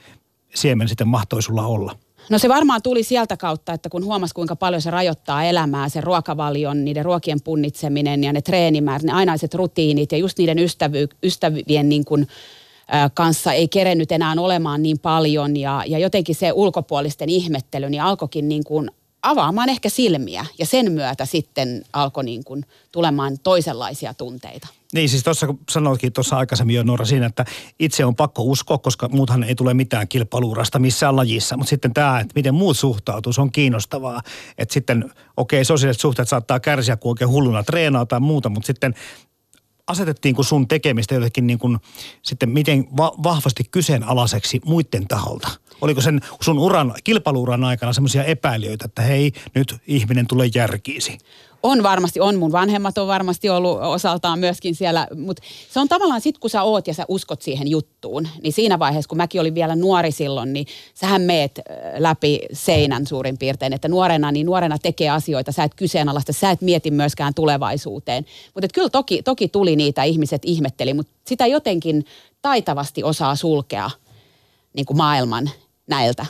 siemen sitten mahtoi sulla olla? No se varmaan tuli sieltä kautta, että kun huomasi kuinka paljon se rajoittaa elämää, se ruokavalion, niiden ruokien punnitseminen ja ne treenimäärät, ne ainaiset rutiinit ja just niiden ystävy, ystävien niin kuin, kanssa ei kerennyt enää olemaan niin paljon ja, ja jotenkin se ulkopuolisten ihmettely niin alkoikin niin kuin avaamaan ehkä silmiä ja sen myötä sitten alkoi niin kuin tulemaan toisenlaisia tunteita. Niin siis tuossa kun sanoitkin tuossa aikaisemmin jo Noora siinä, että itse on pakko uskoa, koska muuthan ei tule mitään kilpailuurasta missään lajissa. Mutta sitten tämä, että miten muut suhtautuu, se on kiinnostavaa. Että sitten, okei, okay, sosiaaliset suhteet saattaa kärsiä, kun oikein hulluna treenaa tai muuta, mutta sitten asetettiinko sun tekemistä jotenkin niin kuin sitten miten va- vahvasti kyseenalaiseksi muiden taholta? Oliko sen sun uran, kilpailuuran aikana semmoisia epäilijöitä, että hei, nyt ihminen tulee järkiisi? On varmasti, on mun vanhemmat on varmasti ollut osaltaan myöskin siellä, mutta se on tavallaan sit kun sä oot ja sä uskot siihen juttuun, niin siinä vaiheessa kun mäkin olin vielä nuori silloin, niin sähän meet läpi seinän suurin piirtein, että nuorena, niin nuorena tekee asioita, sä et kyseenalaista, sä et mieti myöskään tulevaisuuteen. Mutta kyllä toki, toki tuli niitä, ihmiset ihmetteli, mutta sitä jotenkin taitavasti osaa sulkea niin kuin maailman näiltä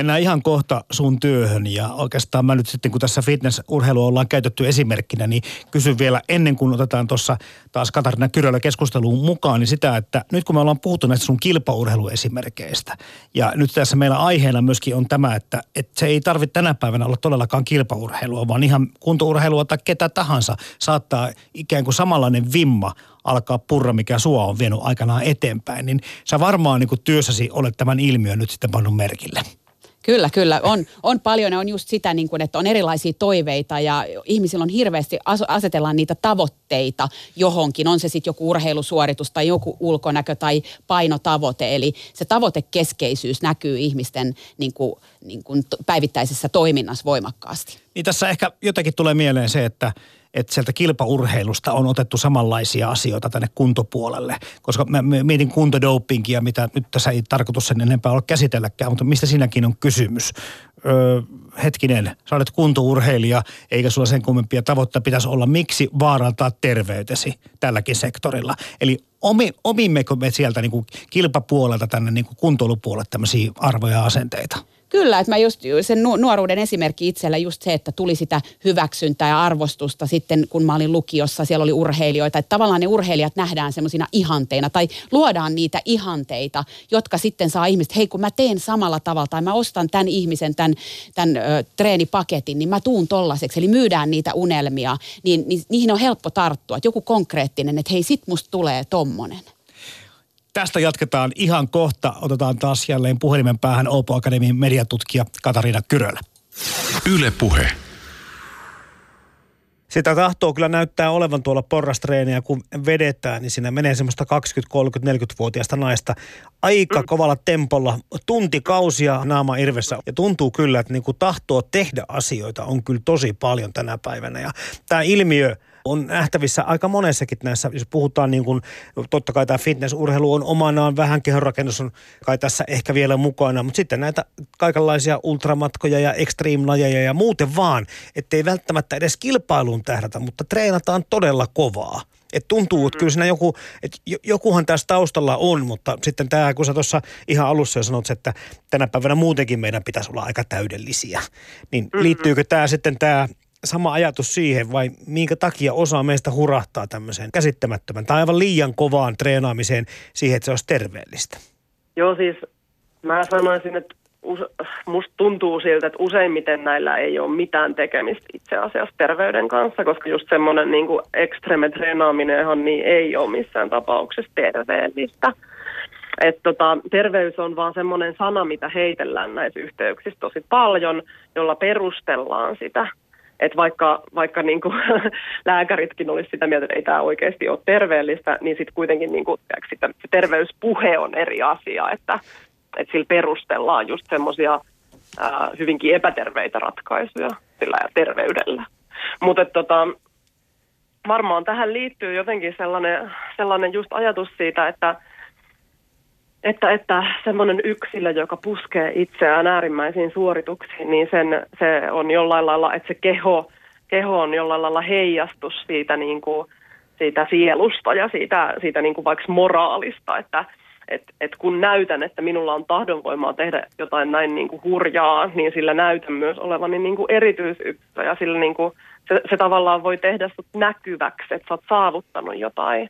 Mennään ihan kohta sun työhön. Ja oikeastaan mä nyt sitten, kun tässä fitnessurheilua ollaan käytetty esimerkkinä, niin kysyn vielä ennen kuin otetaan tuossa taas Katarina Kyrölä keskusteluun mukaan, niin sitä, että nyt kun me ollaan puhuttu näistä sun kilpaurheiluesimerkkeistä ja nyt tässä meillä aiheena myöskin on tämä, että, että se ei tarvitse tänä päivänä olla todellakaan kilpaurheilua, vaan ihan kuntourheilua tai ketä tahansa. Saattaa ikään kuin samanlainen vimma alkaa purra, mikä sua on vienyt aikanaan eteenpäin, niin sä varmaan niin kuin työssäsi olet tämän ilmiön nyt sitten pannut merkille. Kyllä, kyllä. On, on paljon ja on just sitä, niin kuin, että on erilaisia toiveita ja ihmisillä on hirveästi asetellaan niitä tavoitteita johonkin. On se sitten joku urheilusuoritus tai joku ulkonäkö tai painotavoite. Eli se tavoitekeskeisyys näkyy ihmisten niin kuin, niin kuin päivittäisessä toiminnassa voimakkaasti. Niin tässä ehkä jotenkin tulee mieleen se, että – että sieltä kilpaurheilusta on otettu samanlaisia asioita tänne kuntopuolelle. Koska mä mietin kuntodopingia, mitä nyt tässä ei tarkoitus sen enempää olla käsitelläkään, mutta mistä siinäkin on kysymys? Öö, hetkinen, sä olet kuntourheilija, eikä sulla sen kummempia tavoitteita pitäisi olla. Miksi vaarantaa terveytesi tälläkin sektorilla? Eli omi, omimmeko me sieltä niin kuin kilpapuolelta tänne niin kuin kuntoilupuolelle tämmöisiä arvoja ja asenteita? Kyllä, että mä just sen nuoruuden esimerkki itsellä just se, että tuli sitä hyväksyntää ja arvostusta sitten, kun mä olin lukiossa, siellä oli urheilijoita. Että tavallaan ne urheilijat nähdään semmoisina ihanteina tai luodaan niitä ihanteita, jotka sitten saa ihmiset, hei kun mä teen samalla tavalla tai mä ostan tämän ihmisen tämän, tämän ö, treenipaketin, niin mä tuun tollaseksi. Eli myydään niitä unelmia, niin, niin niihin on helppo tarttua. Että joku konkreettinen, että hei sit musta tulee tommonen. Tästä jatketaan ihan kohta. Otetaan taas jälleen puhelimen päähän Opo Akademiin mediatutkija Katariina Kyrölä. Yle Puhe. Sitä tahtoo kyllä näyttää olevan tuolla porrastreeniä, kun vedetään, niin siinä menee semmoista 20, 30, 40-vuotiaista naista aika kovalla tempolla, tuntikausia naama irvessä. Ja tuntuu kyllä, että niin kuin tahtoo tehdä asioita on kyllä tosi paljon tänä päivänä. Ja tämä ilmiö – on nähtävissä aika monessakin näissä, jos puhutaan niin kuin, totta kai tämä fitnessurheilu on omanaan, vähän kehonrakennus on kai tässä ehkä vielä mukana, mutta sitten näitä kaikenlaisia ultramatkoja ja extreme-lajeja ja muuten vaan, ettei välttämättä edes kilpailuun tähdätä, mutta treenataan todella kovaa. Et tuntuu, että kyllä siinä joku, että jokuhan tässä taustalla on, mutta sitten tämä, kun sä tuossa ihan alussa jo sanot, että tänä päivänä muutenkin meidän pitäisi olla aika täydellisiä, niin mm-hmm. liittyykö tämä sitten tämä sama ajatus siihen vai minkä takia osa meistä hurahtaa tämmöiseen käsittämättömän tai aivan liian kovaan treenaamiseen siihen, että se olisi terveellistä? Joo siis mä sanoisin, että musta tuntuu siltä, että useimmiten näillä ei ole mitään tekemistä itse asiassa terveyden kanssa, koska just semmoinen niin ekstreme treenaaminenhan niin ei ole missään tapauksessa terveellistä. Et tota, terveys on vaan semmoinen sana, mitä heitellään näissä yhteyksissä tosi paljon, jolla perustellaan sitä että vaikka, vaikka niin kuin lääkäritkin olisi sitä mieltä, että ei tämä oikeasti ole terveellistä, niin sitten kuitenkin niin kuin, sitä, se terveyspuhe on eri asia, että, että sillä perustellaan just semmoisia hyvinkin epäterveitä ratkaisuja sillä ja terveydellä. Mutta tota, varmaan tähän liittyy jotenkin sellainen, sellainen just ajatus siitä, että että, että semmoinen yksilö, joka puskee itseään äärimmäisiin suorituksiin, niin sen, se on jollain lailla, että se keho, keho on jollain lailla heijastus siitä, niin kuin, siitä sielusta ja siitä, siitä niin kuin vaikka moraalista, että et, et kun näytän, että minulla on tahdonvoimaa tehdä jotain näin niin kuin hurjaa, niin sillä näytän myös olevani niin kuin erityisyksilö ja sillä niin kuin, se, se tavallaan voi tehdä sut näkyväksi, että sä oot saavuttanut jotain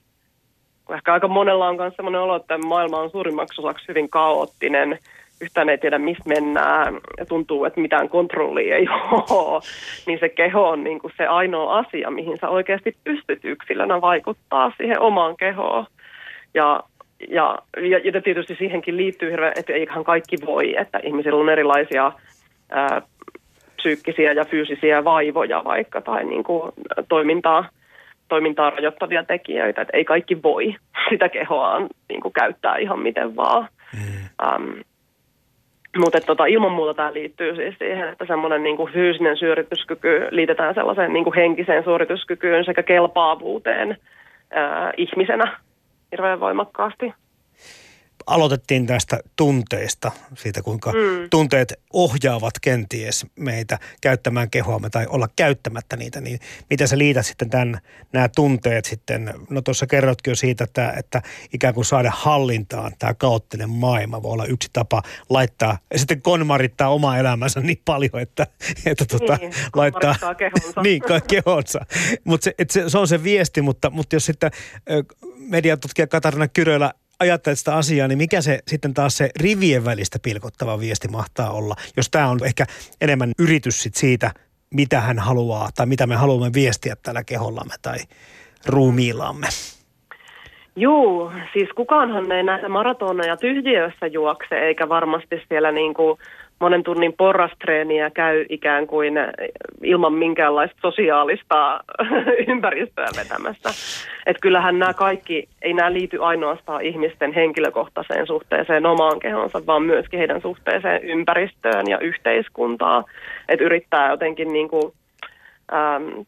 ehkä aika monella on myös sellainen olo, että maailma on suurimmaksi osaksi hyvin kaoottinen, yhtään ei tiedä, missä mennään, ja tuntuu, että mitään kontrollia ei ole, niin se keho on niin kuin se ainoa asia, mihin sä oikeasti pystyt yksilönä vaikuttaa siihen omaan kehoon. Ja, ja, ja tietysti siihenkin liittyy hirveän, että eihän kaikki voi, että ihmisillä on erilaisia ää, psyykkisiä ja fyysisiä vaivoja vaikka, tai niin kuin toimintaa toimintaa rajoittavia tekijöitä, että ei kaikki voi sitä kehoaan niin kuin käyttää ihan miten vaan. Mm. Um, mutta tota, ilman muuta tämä liittyy siis siihen, että semmoinen niin fyysinen suorituskyky liitetään sellaiseen niin kuin henkiseen suorituskykyyn sekä kelpaavuuteen ää, ihmisenä hirveän voimakkaasti. Aloitettiin tästä tunteista, siitä kuinka mm. tunteet ohjaavat kenties meitä käyttämään kehoamme tai olla käyttämättä niitä, niin miten sä liität sitten tämän, nämä tunteet sitten, no tuossa kerrotkin jo siitä, että, että ikään kuin saada hallintaan tämä kaoottinen maailma voi olla yksi tapa laittaa, ja sitten konmarittaa oma elämänsä niin paljon, että, että tota, Niin, laittaa kehonsa. niin, kehonsa. Mutta se, et se, se, on se viesti, mutta, mutta jos sitten mediatutkija Katarina Kyrölä ajattelet sitä asiaa, niin mikä se sitten taas se rivien välistä pilkottava viesti mahtaa olla, jos tämä on ehkä enemmän yritys sit siitä, mitä hän haluaa tai mitä me haluamme viestiä tällä kehollamme tai ruumiillamme. Juu, siis kukaanhan ei näitä maratoneja tyhjiössä juokse, eikä varmasti siellä niin kuin monen tunnin porrastreeniä käy ikään kuin ilman minkäänlaista sosiaalista ympäristöä vetämässä. Et kyllähän nämä kaikki, ei nämä liity ainoastaan ihmisten henkilökohtaiseen suhteeseen omaan kehonsa, vaan myöskin heidän suhteeseen ympäristöön ja yhteiskuntaan. Että yrittää jotenkin niin kuin, ähm,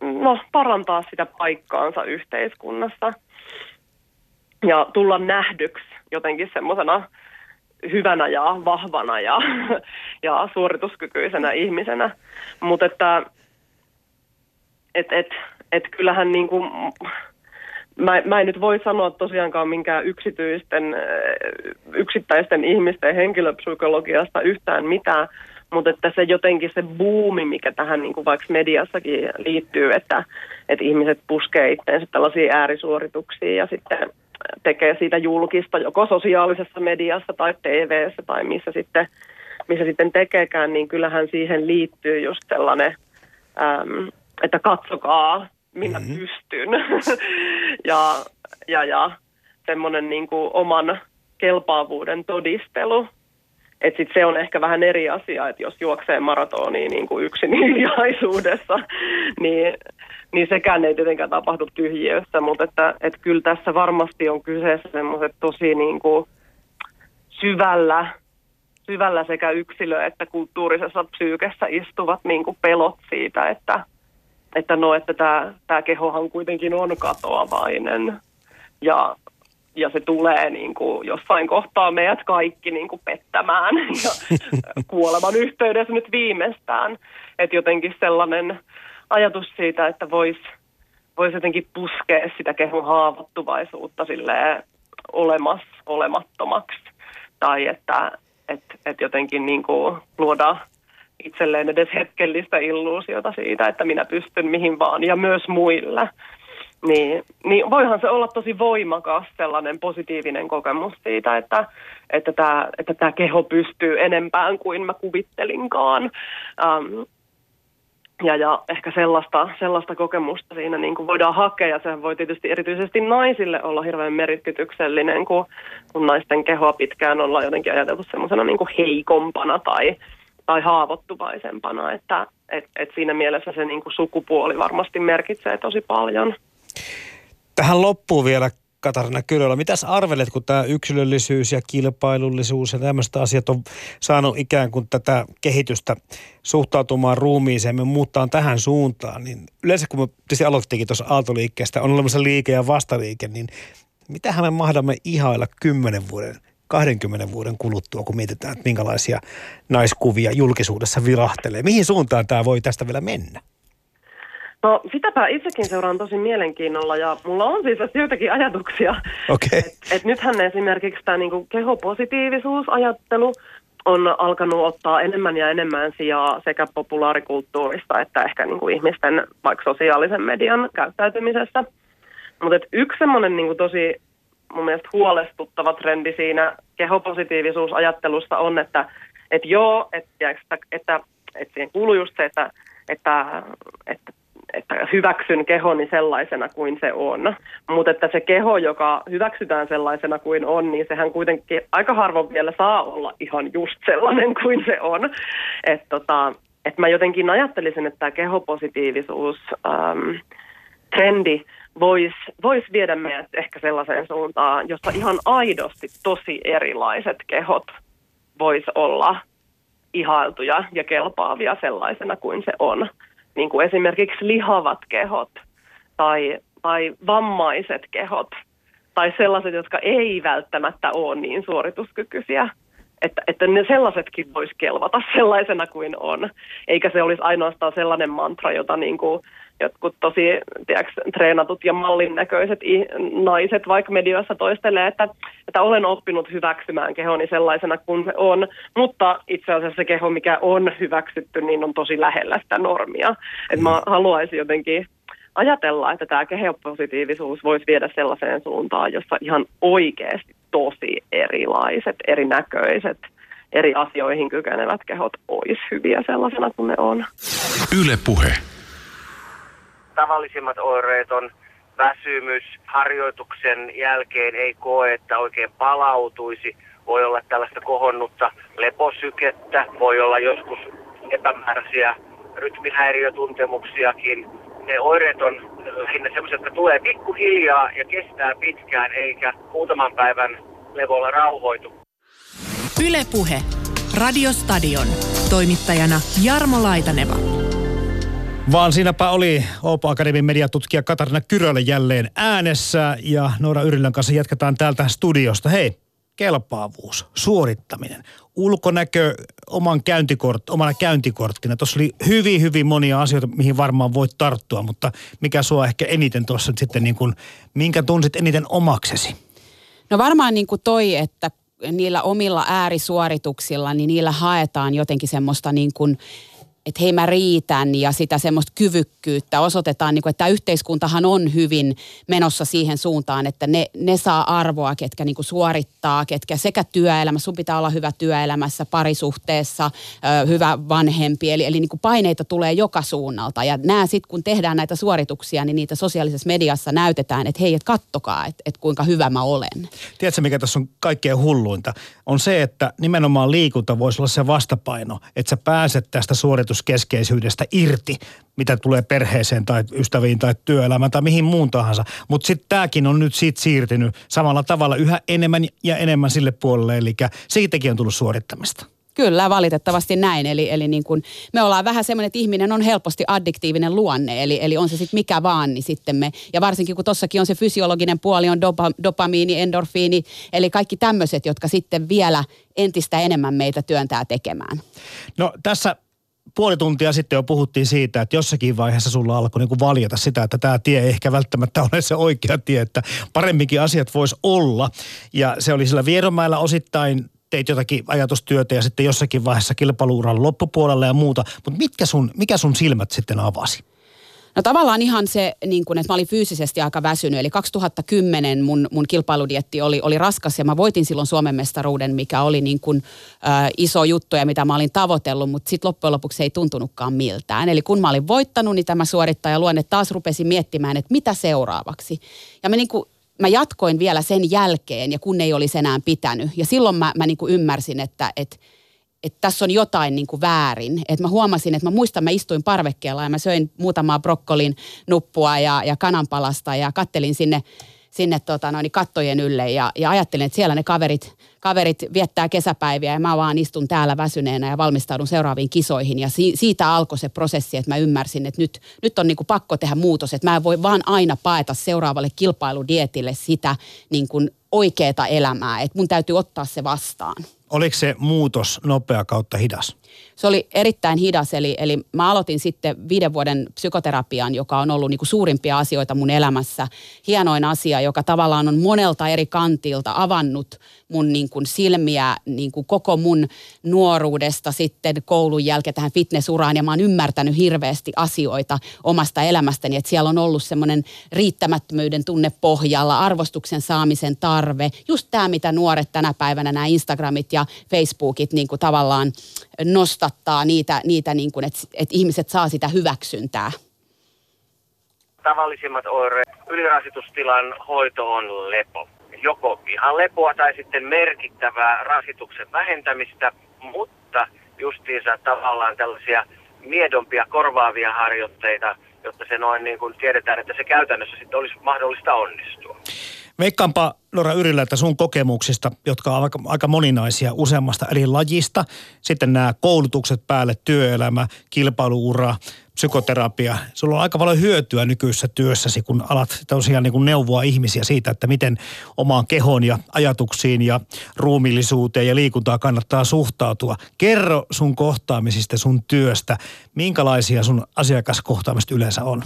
no, parantaa sitä paikkaansa yhteiskunnassa ja tulla nähdyksi jotenkin semmoisena hyvänä ja vahvana ja, ja suorituskykyisenä ihmisenä. Mutta että et, et, et kyllähän niin kuin, mä, mä en nyt voi sanoa tosiaankaan minkään yksityisten, yksittäisten ihmisten henkilöpsykologiasta yhtään mitään, mutta että se jotenkin se buumi, mikä tähän niin kuin vaikka mediassakin liittyy, että, että ihmiset puskee itseensä tällaisiin äärisuorituksiin ja sitten tekee siitä julkista joko sosiaalisessa mediassa tai TV:ssä tai missä sitten, missä sitten tekeekään, niin kyllähän siihen liittyy just sellainen, äm, että katsokaa, minä mm-hmm. pystyn. ja, ja, ja semmoinen niin kuin oman kelpaavuuden todistelu. Et sit se on ehkä vähän eri asia, että jos juoksee maratonia niin kuin yksin hiljaisuudessa, niin, niin sekään ei tietenkään tapahdu tyhjiössä, mutta että, että kyllä tässä varmasti on kyseessä semmoiset tosi niin kuin syvällä, syvällä sekä yksilö- että kulttuurisessa psyykessä istuvat niin kuin pelot siitä, että, että no, että tämä, tämä kehohan kuitenkin on katoavainen. Ja ja se tulee niin kuin jossain kohtaa meidät kaikki niin kuin pettämään ja kuoleman yhteydessä nyt viimeistään. Että jotenkin sellainen ajatus siitä, että voisi vois jotenkin puskea sitä kehon haavoittuvaisuutta olemas, olemattomaksi. Tai että et, et jotenkin niin kuin luoda itselleen edes hetkellistä illuusiota siitä, että minä pystyn mihin vaan ja myös muille. Niin, niin voihan se olla tosi voimakas sellainen positiivinen kokemus siitä, että, että, tämä, että tämä keho pystyy enempään kuin mä kuvittelinkaan. Um, ja, ja ehkä sellaista, sellaista kokemusta siinä niin kuin voidaan hakea, ja sehän voi tietysti erityisesti naisille olla hirveän merkityksellinen, kun, kun naisten kehoa pitkään ollaan jotenkin ajateltu semmoisena niin heikompana tai, tai haavoittuvaisempana, että et, et siinä mielessä se niin kuin sukupuoli varmasti merkitsee tosi paljon. Tähän loppuu vielä Katarina Kyrölä. Mitäs arvelet, kun tämä yksilöllisyys ja kilpailullisuus ja tämmöiset asiat on saanut ikään kuin tätä kehitystä suhtautumaan ruumiiseemme muuttaa tähän suuntaan, niin yleensä kun me tietysti aloittiinkin tuossa aaltoliikkeestä, on olemassa liike ja vastaliike, niin mitähän me mahdamme ihailla kymmenen vuoden 20 vuoden kuluttua, kun mietitään, että minkälaisia naiskuvia julkisuudessa vilahtelee. Mihin suuntaan tämä voi tästä vielä mennä? No sitäpä itsekin seuraan tosi mielenkiinnolla ja mulla on siis joitakin ajatuksia. Okay. Et, et nythän esimerkiksi tämä niinku kehopositiivisuusajattelu on alkanut ottaa enemmän ja enemmän sijaa sekä populaarikulttuurista että ehkä niinku ihmisten vaikka sosiaalisen median käyttäytymisessä. Mutta yksi semmoinen niinku tosi mun mielestä huolestuttava trendi siinä kehopositiivisuusajattelusta on, että et joo, että, että, että, että siihen kuuluu just se, että, että, että että hyväksyn kehoni sellaisena kuin se on. Mutta että se keho, joka hyväksytään sellaisena kuin on, niin sehän kuitenkin aika harvoin vielä saa olla ihan just sellainen kuin se on. Että tota, et mä jotenkin ajattelisin, että tämä kehopositiivisuus ähm, trendi voisi vois viedä meidät ehkä sellaiseen suuntaan, jossa ihan aidosti tosi erilaiset kehot vois olla ihailtuja ja kelpaavia sellaisena kuin se on niin kuin esimerkiksi lihavat kehot tai, tai vammaiset kehot tai sellaiset, jotka ei välttämättä ole niin suorituskykyisiä. Että, että ne sellaisetkin voisi kelvata sellaisena kuin on, eikä se olisi ainoastaan sellainen mantra, jota niin kuin jotkut tosi tiedätkö, treenatut ja mallin näköiset naiset vaikka medioissa toistelee, että, että olen oppinut hyväksymään kehoni sellaisena kuin se on, mutta itse asiassa se keho, mikä on hyväksytty, niin on tosi lähellä sitä normia. Että mä haluaisin jotenkin ajatella, että tämä kehopositiivisuus voisi viedä sellaiseen suuntaan, jossa ihan oikeasti tosi erilaiset, erinäköiset, eri asioihin kykenevät kehot olisi hyviä sellaisena kuin ne on. Yle puhe tavallisimmat oireet on väsymys, harjoituksen jälkeen ei koe, että oikein palautuisi. Voi olla tällaista kohonnutta leposykettä, voi olla joskus epämääräisiä rytmihäiriötuntemuksiakin. Ne oireet on lähinnä sellaiset, jotka tulee pikkuhiljaa ja kestää pitkään, eikä muutaman päivän levolla rauhoitu. Ylepuhe Radiostadion. Toimittajana Jarmo Laitaneva. Vaan siinäpä oli Opo Akademin mediatutkija Katarina Kyrölä jälleen äänessä ja Noora Yrilän kanssa jatketaan täältä studiosta. Hei, kelpaavuus, suorittaminen, ulkonäkö oman käyntikort, omana käyntikorttina. Tuossa oli hyvin, hyvin monia asioita, mihin varmaan voit tarttua, mutta mikä sua ehkä eniten tuossa sitten niin kuin, minkä tunsit eniten omaksesi? No varmaan niin kuin toi, että niillä omilla äärisuorituksilla, niin niillä haetaan jotenkin semmoista niin kuin että hei mä riitän ja sitä semmoista kyvykkyyttä osoitetaan, niin kuin, että tämä yhteiskuntahan on hyvin menossa siihen suuntaan, että ne, ne saa arvoa, ketkä niin kuin suorittaa, ketkä sekä työelämässä, sun pitää olla hyvä työelämässä, parisuhteessa, hyvä vanhempi, eli, eli niin kuin paineita tulee joka suunnalta ja nämä sitten kun tehdään näitä suorituksia, niin niitä sosiaalisessa mediassa näytetään, että hei, et kattokaa, että et kuinka hyvä mä olen. Tiedätkö, mikä tässä on kaikkein hulluinta? On se, että nimenomaan liikunta voisi olla se vastapaino, että sä pääset tästä suoritus keskeisyydestä irti, mitä tulee perheeseen tai ystäviin tai työelämään tai mihin muun tahansa. Mutta sitten tämäkin on nyt siitä siirtynyt samalla tavalla yhä enemmän ja enemmän sille puolelle, eli siitäkin on tullut suorittamista. Kyllä, valitettavasti näin. Eli, eli niin kuin me ollaan vähän semmoinen, että ihminen on helposti addiktiivinen luonne, eli, eli on se sitten mikä vaan, niin sitten me, ja varsinkin kun tossakin on se fysiologinen puoli, on dopa, dopamiini, endorfiini, eli kaikki tämmöiset, jotka sitten vielä entistä enemmän meitä työntää tekemään. No tässä puoli tuntia sitten jo puhuttiin siitä, että jossakin vaiheessa sulla alkoi niin valjata sitä, että tämä tie ei ehkä välttämättä ole se oikea tie, että paremminkin asiat vois olla. Ja se oli sillä Vieromäellä osittain teit jotakin ajatustyötä ja sitten jossakin vaiheessa kilpailuuran loppupuolella ja muuta. Mutta mitkä sun, mikä sun silmät sitten avasi? No tavallaan ihan se, niin kun, että mä olin fyysisesti aika väsynyt. Eli 2010 mun, mun kilpailudietti oli, oli raskas ja mä voitin silloin Suomen mestaruuden, mikä oli niin kun, ä, iso juttu ja mitä mä olin tavoitellut, mutta sitten loppujen lopuksi ei tuntunutkaan miltään. Eli kun mä olin voittanut, niin tämä suorittaja luonne taas rupesi miettimään, että mitä seuraavaksi. Ja mä niin kun, mä jatkoin vielä sen jälkeen ja kun ei olisi enää pitänyt. Ja silloin mä, mä niin ymmärsin, että, että että tässä on jotain niin kuin väärin. Että mä huomasin, että mä muistan, mä istuin parvekkeella ja mä söin muutamaa brokkolin nuppua ja, ja kananpalasta ja kattelin sinne, sinne tota, noin, kattojen ylle ja, ja ajattelin, että siellä ne kaverit, kaverit viettää kesäpäiviä ja mä vaan istun täällä väsyneenä ja valmistaudun seuraaviin kisoihin. Ja si, siitä alkoi se prosessi, että mä ymmärsin, että nyt, nyt on niin kuin pakko tehdä muutos, että mä en voi vaan aina paeta seuraavalle kilpailudietille sitä niin kuin oikeaa elämää, että mun täytyy ottaa se vastaan. Oliko se muutos nopea kautta hidas? Se oli erittäin hidas, eli, eli mä aloitin sitten viiden vuoden psykoterapian, joka on ollut niin kuin suurimpia asioita mun elämässä. Hienoin asia, joka tavallaan on monelta eri kantilta avannut mun niin kuin silmiä niin kuin koko mun nuoruudesta sitten koulun jälkeen tähän fitnessuraan. Ja mä oon ymmärtänyt hirveästi asioita omasta elämästäni, että siellä on ollut semmoinen riittämättömyyden tunne pohjalla, arvostuksen saamisen tarve. Just tämä, mitä nuoret tänä päivänä, nämä Instagramit ja Facebookit niin kuin tavallaan nostattaa niitä, niitä niin kuin, että, että ihmiset saa sitä hyväksyntää? Tavallisimmat oireet, ylirasitustilan hoito on lepo. Joko ihan lepoa tai sitten merkittävää rasituksen vähentämistä, mutta justiinsa tavallaan tällaisia miedompia korvaavia harjoitteita, jotta se noin niin kuin tiedetään, että se käytännössä sitten olisi mahdollista onnistua. Veikkaanpa Nora Yrillä, että sun kokemuksista, jotka ovat aika, aika moninaisia useammasta eri lajista, sitten nämä koulutukset päälle, työelämä, kilpailuura, psykoterapia. Sulla on aika paljon hyötyä nykyisessä työssäsi, kun alat tosiaan niin kuin neuvoa ihmisiä siitä, että miten omaan kehoon ja ajatuksiin ja ruumillisuuteen ja liikuntaan kannattaa suhtautua. Kerro sun kohtaamisista, sun työstä, minkälaisia sun asiakaskohtaamiset yleensä on?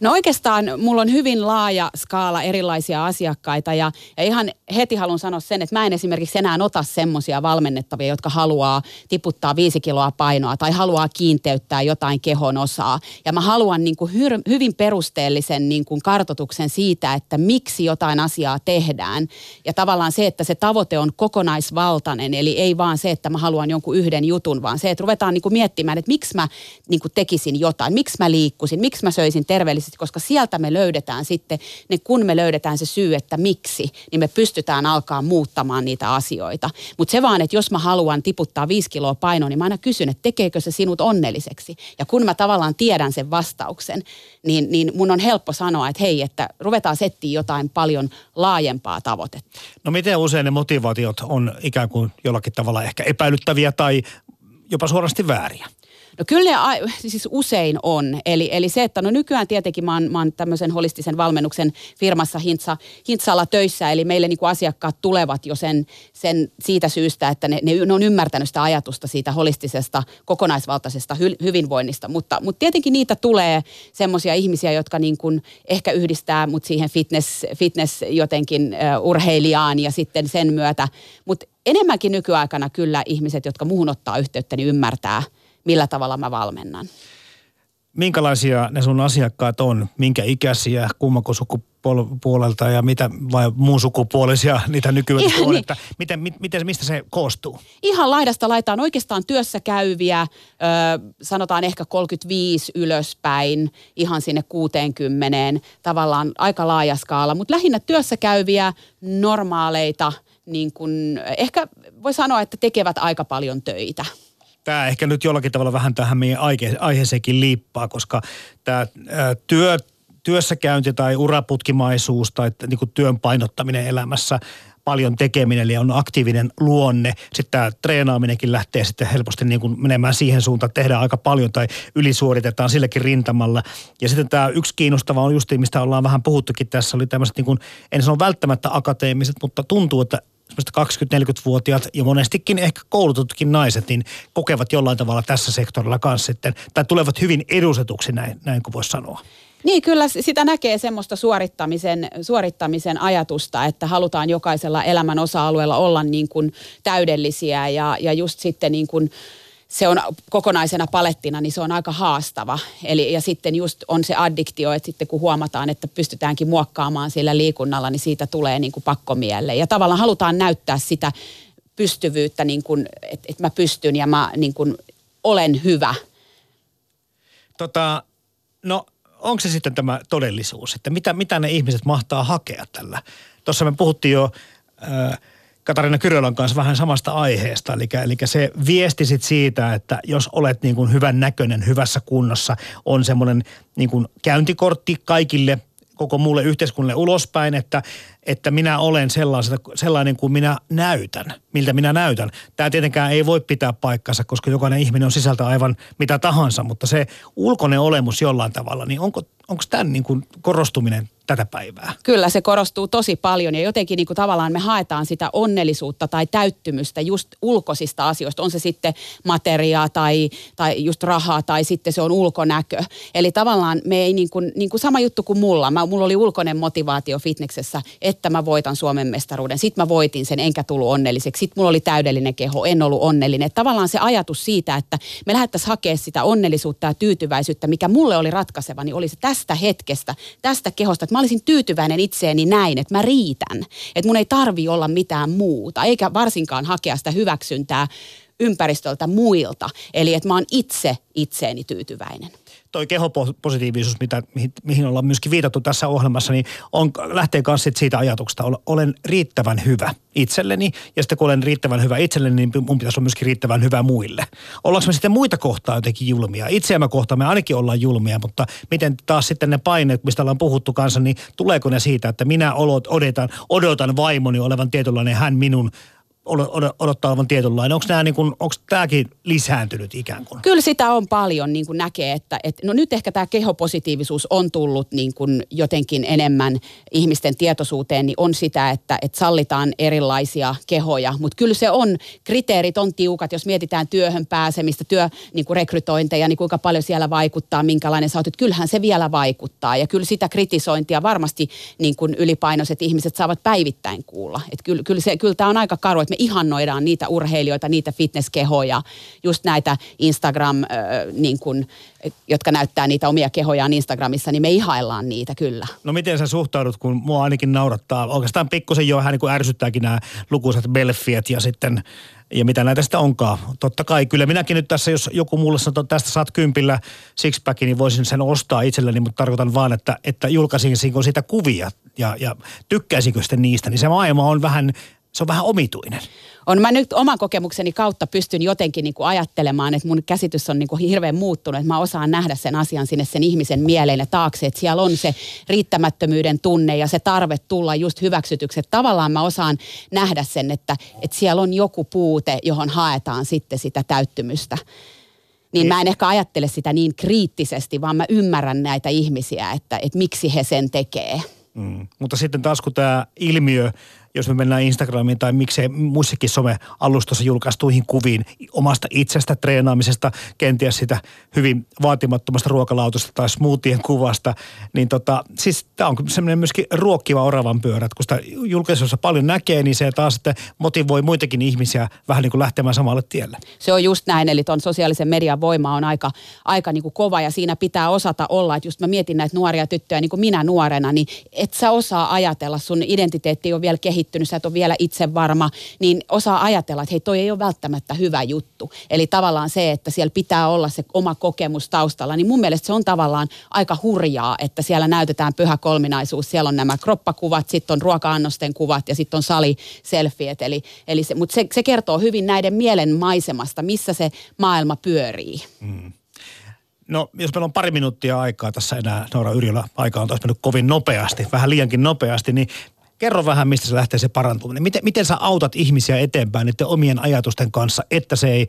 No oikeastaan mulla on hyvin laaja skaala erilaisia asiakkaita ja, ja ihan heti haluan sanoa sen, että mä en esimerkiksi enää ota semmoisia valmennettavia, jotka haluaa tiputtaa viisi kiloa painoa tai haluaa kiinteyttää jotain kehon osaa. Ja mä haluan niin kuin hy, hyvin perusteellisen niin kuin kartotuksen siitä, että miksi jotain asiaa tehdään. Ja tavallaan se, että se tavoite on kokonaisvaltainen, eli ei vaan se, että mä haluan jonkun yhden jutun, vaan se, että ruvetaan niin kuin miettimään, että miksi mä niin kuin tekisin jotain, miksi mä liikkusin, miksi mä söisin terveellisesti luonnollisesti, koska sieltä me löydetään sitten, ne kun me löydetään se syy, että miksi, niin me pystytään alkaa muuttamaan niitä asioita. Mutta se vaan, että jos mä haluan tiputtaa viisi kiloa painoa, niin mä aina kysyn, että tekeekö se sinut onnelliseksi. Ja kun mä tavallaan tiedän sen vastauksen, niin, niin mun on helppo sanoa, että hei, että ruvetaan settiä jotain paljon laajempaa tavoitetta. No miten usein ne motivaatiot on ikään kuin jollakin tavalla ehkä epäilyttäviä tai jopa suorasti vääriä? No kyllä ne siis usein on. Eli, eli se, että no nykyään tietenkin mä oon, mä oon tämmöisen holistisen valmennuksen firmassa Hintsa, Hintsalla töissä, eli meille niin asiakkaat tulevat jo sen, sen siitä syystä, että ne, ne, on ymmärtänyt sitä ajatusta siitä holistisesta, kokonaisvaltaisesta hy, hyvinvoinnista. Mutta, mutta tietenkin niitä tulee semmoisia ihmisiä, jotka niin kuin ehkä yhdistää mut siihen fitness, fitness jotenkin uh, urheilijaan ja sitten sen myötä. Mutta enemmänkin nykyaikana kyllä ihmiset, jotka muuhun ottaa yhteyttä, niin ymmärtää – millä tavalla mä valmennan. Minkälaisia ne sun asiakkaat on? Minkä ikäisiä, kummako sukupuolelta ja mitä, vai muun sukupuolisia niitä nykyään on? Niin. Että miten, miten, mistä se koostuu? Ihan laidasta laitaan oikeastaan työssä käyviä, ö, sanotaan ehkä 35 ylöspäin, ihan sinne 60, tavallaan aika laaja skaala, mutta lähinnä työssä käyviä, normaaleita, niin kun, ehkä voi sanoa, että tekevät aika paljon töitä tämä ehkä nyt jollakin tavalla vähän tähän meidän aihe- aiheeseenkin liippaa, koska tämä työ, työssäkäynti tai uraputkimaisuus tai niin kuin työn painottaminen elämässä paljon tekeminen, eli on aktiivinen luonne. Sitten tämä treenaaminenkin lähtee sitten helposti niin kuin menemään siihen suuntaan, että tehdään aika paljon tai ylisuoritetaan silläkin rintamalla. Ja sitten tämä yksi kiinnostava on justiin, mistä ollaan vähän puhuttukin tässä, oli tämmöiset niin kuin, en sano välttämättä akateemiset, mutta tuntuu, että 20-40-vuotiaat ja monestikin ehkä koulututkin naiset, niin kokevat jollain tavalla tässä sektorilla kanssa sitten, tai tulevat hyvin edustetuksi näin, näin kuin voisi sanoa. Niin, kyllä sitä näkee semmoista suorittamisen, suorittamisen ajatusta, että halutaan jokaisella elämän osa-alueella olla niin kuin täydellisiä ja, ja just sitten niin kuin, se on kokonaisena palettina, niin se on aika haastava. Eli, ja sitten just on se addiktio, että sitten kun huomataan, että pystytäänkin muokkaamaan sillä liikunnalla, niin siitä tulee niin kuin pakkomielle. Ja tavallaan halutaan näyttää sitä pystyvyyttä, niin kuin, että, että mä pystyn ja mä niin kuin olen hyvä. Tota, no onko se sitten tämä todellisuus, että mitä, mitä ne ihmiset mahtaa hakea tällä? Tuossa me puhuttiin jo... Äh, Katarina Kyrölän kanssa vähän samasta aiheesta. Eli, eli se viestisit siitä, että jos olet niin kuin hyvän näköinen, hyvässä kunnossa, on semmoinen niin kuin käyntikortti kaikille koko muulle yhteiskunnalle ulospäin, että, että minä olen sellainen kuin minä näytän, miltä minä näytän. Tämä tietenkään ei voi pitää paikkansa, koska jokainen ihminen on sisältä aivan mitä tahansa, mutta se ulkoinen olemus jollain tavalla, niin onko, onko tämän niin kuin korostuminen tätä päivää. Kyllä se korostuu tosi paljon ja jotenkin niin kuin tavallaan me haetaan sitä onnellisuutta tai täyttymystä just ulkoisista asioista. On se sitten materiaa tai, tai just rahaa tai sitten se on ulkonäkö. Eli tavallaan me ei niin kuin, niin kuin sama juttu kuin mulla. Mä, mulla oli ulkoinen motivaatio fitneksessä, että mä voitan Suomen mestaruuden. Sitten mä voitin sen enkä tullut onnelliseksi. Sitten mulla oli täydellinen keho, en ollut onnellinen. Tavallaan se ajatus siitä, että me lähdettäisiin hakemaan sitä onnellisuutta ja tyytyväisyyttä, mikä mulle oli ratkaiseva, niin oli se tästä hetkestä, tästä kehosta, että mä olisin tyytyväinen itseeni näin, että mä riitän. Että mun ei tarvi olla mitään muuta, eikä varsinkaan hakea sitä hyväksyntää ympäristöltä muilta. Eli että mä oon itse itseeni tyytyväinen. Toi kehopositiivisuus, mitä, mihin, mihin ollaan myöskin viitattu tässä ohjelmassa, niin on, lähtee myös siitä ajatuksesta, olen riittävän hyvä itselleni ja sitten kun olen riittävän hyvä itselleni, niin mun pitäisi olla myöskin riittävän hyvä muille. Ollaanko me sitten muita kohtaa jotenkin julmia? Itseämme kohtaan me ainakin ollaan julmia, mutta miten taas sitten ne paineet, mistä ollaan puhuttu kanssa, niin tuleeko ne siitä, että minä odotan, odotan vaimoni olevan tietynlainen hän minun odottaa olevan tietynlainen. Onko, nämä niin kuin, onko tämäkin lisääntynyt ikään kuin? Kyllä sitä on paljon niin kuin näkee, että, että no nyt ehkä tämä kehopositiivisuus on tullut niin kuin jotenkin enemmän ihmisten tietoisuuteen, niin on sitä, että, että sallitaan erilaisia kehoja. Mutta kyllä se on, kriteerit on tiukat, jos mietitään työhön pääsemistä, työ, niin kuin rekrytointeja, niin kuinka paljon siellä vaikuttaa, minkälainen sä oot. Kyllähän se vielä vaikuttaa ja kyllä sitä kritisointia varmasti niin kuin ylipainoiset ihmiset saavat päivittäin kuulla. Että kyllä, kyllä, se, kyllä tämä on aika karu, että me ihannoidaan niitä urheilijoita, niitä fitnesskehoja, just näitä Instagram, äh, niin kun, jotka näyttää niitä omia kehojaan Instagramissa, niin me ihaillaan niitä kyllä. No miten sä suhtaudut, kun mua ainakin naurattaa, oikeastaan pikkusen jo vähän niin kuin ärsyttääkin nämä lukuisat belfiet ja sitten ja mitä näitä sitten onkaan. Totta kai, kyllä minäkin nyt tässä, jos joku mulle sanoo, että tästä saat kympillä sixpack, niin voisin sen ostaa itselleni, mutta tarkoitan vaan, että, että julkaisinko siitä kuvia ja, ja tykkäisinkö sitten niistä, niin se maailma on vähän se on vähän omituinen. On. Mä nyt oman kokemukseni kautta pystyn jotenkin niin kuin ajattelemaan, että mun käsitys on niin kuin hirveän muuttunut, että mä osaan nähdä sen asian sinne sen ihmisen mieleen ja taakse, että siellä on se riittämättömyyden tunne ja se tarve tulla just hyväksytyksi. Että tavallaan mä osaan nähdä sen, että, että siellä on joku puute, johon haetaan sitten sitä täyttymystä. Niin, niin mä en ehkä ajattele sitä niin kriittisesti, vaan mä ymmärrän näitä ihmisiä, että, että miksi he sen tekee. Mm. Mutta sitten taas kun tämä ilmiö jos me mennään Instagramiin tai miksei muissakin somealustossa julkaistuihin kuviin omasta itsestä treenaamisesta, kenties sitä hyvin vaatimattomasta ruokalautosta tai smoothien kuvasta, niin tota, siis tämä on semmoinen myöskin ruokkiva oravan pyörä, kun sitä julkaisussa paljon näkee, niin se taas sitten motivoi muitakin ihmisiä vähän niin kuin lähtemään samalle tielle. Se on just näin, eli tuon sosiaalisen median voima on aika, aika niin kuin kova ja siinä pitää osata olla, että just mä mietin näitä nuoria tyttöjä, niin kuin minä nuorena, niin et sä osaa ajatella, sun identiteetti on vielä kehittynyt kehittynyt, sä et ole vielä itse varma, niin osaa ajatella, että hei toi ei ole välttämättä hyvä juttu. Eli tavallaan se, että siellä pitää olla se oma kokemus taustalla, niin mun mielestä se on tavallaan aika hurjaa, että siellä näytetään pyhä kolminaisuus. Siellä on nämä kroppakuvat, sitten on ruoka-annosten kuvat ja sitten on saliselfiet. Eli, eli se, mutta se, se kertoo hyvin näiden mielen maisemasta, missä se maailma pyörii. Mm. No, jos meillä on pari minuuttia aikaa tässä enää, Noora Yrjölä, aika on taas mennyt kovin nopeasti, vähän liiankin nopeasti, niin Kerro vähän, mistä se lähtee se parantuminen. Miten, miten sä autat ihmisiä eteenpäin niiden omien ajatusten kanssa, että se ei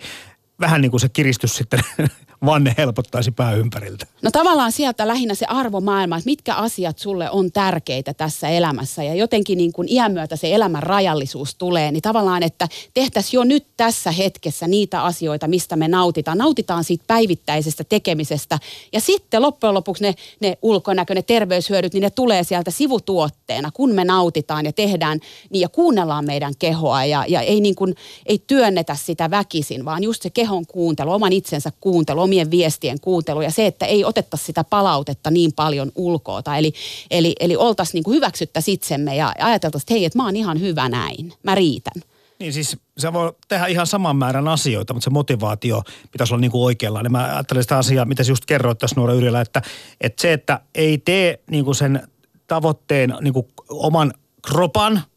vähän niin kuin se kiristys sitten vanne helpottaisi pää ympäriltä? No tavallaan sieltä lähinnä se arvomaailma, että mitkä asiat sulle on tärkeitä tässä elämässä. Ja jotenkin niin kuin iän myötä se elämän rajallisuus tulee, niin tavallaan, että tehtäisiin jo nyt tässä hetkessä niitä asioita, mistä me nautitaan. Nautitaan siitä päivittäisestä tekemisestä. Ja sitten loppujen lopuksi ne, ne ulkonäkö, ne terveyshyödyt, niin ne tulee sieltä sivutuotteena, kun me nautitaan ja tehdään niin ja kuunnellaan meidän kehoa. Ja, ja ei, niin kuin, ei työnnetä sitä väkisin, vaan just se kehon kuuntelu, oman itsensä kuuntelu, omien viestien kuuntelu ja se, että ei oteta sitä palautetta niin paljon ulkoota. Eli, eli, eli oltaisiin niin kuin hyväksyttäisiin itsemme ja ajateltaisiin, että hei, että mä oon ihan hyvä näin, mä riitän. Niin siis se voi tehdä ihan saman määrän asioita, mutta se motivaatio pitäisi olla niin kuin oikeanlainen. Mä ajattelen sitä asiaa, mitä sä just kerroit tässä nuora Yrjellä, että, että se, että ei tee niin kuin sen tavoitteen niin kuin oman kropan –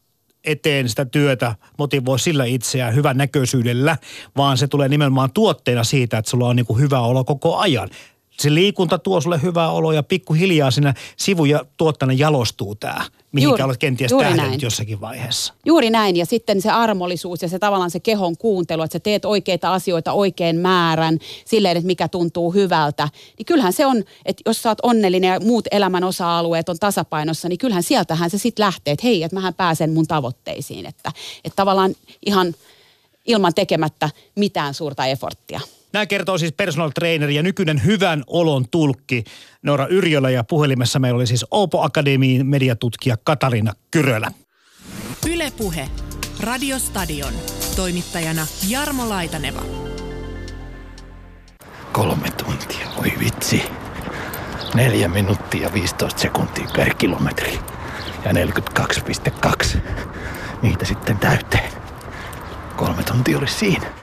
eteen sitä työtä, motivoi sillä itseään hyvän näköisyydellä, vaan se tulee nimenomaan tuotteena siitä, että sulla on niin kuin hyvä olo koko ajan. Se liikunta tuo sulle hyvää oloa ja pikkuhiljaa siinä sivuja tuottana jalostuu tämä mihinkä juuri, olet kenties tähdännyt jossakin vaiheessa. Juuri näin, ja sitten se armollisuus ja se tavallaan se kehon kuuntelu, että sä teet oikeita asioita oikein määrän, silleen, että mikä tuntuu hyvältä. Niin kyllähän se on, että jos sä oot onnellinen ja muut elämän osa-alueet on tasapainossa, niin kyllähän sieltähän se sitten lähtee, että hei, että mähän pääsen mun tavoitteisiin. Että, että tavallaan ihan ilman tekemättä mitään suurta eforttia. Nämä kertoo siis personal trainer ja nykyinen hyvän olon tulkki Noora Yrjölä ja puhelimessa meillä oli siis Opo Akademiin mediatutkija Katarina Kyrölä. Ylepuhe Radiostadion. Toimittajana Jarmo Laitaneva. Kolme tuntia, voi vitsi. Neljä minuuttia 15 sekuntia per kilometri. Ja 42,2. Niitä sitten täyteen. Kolme tuntia olisi siinä.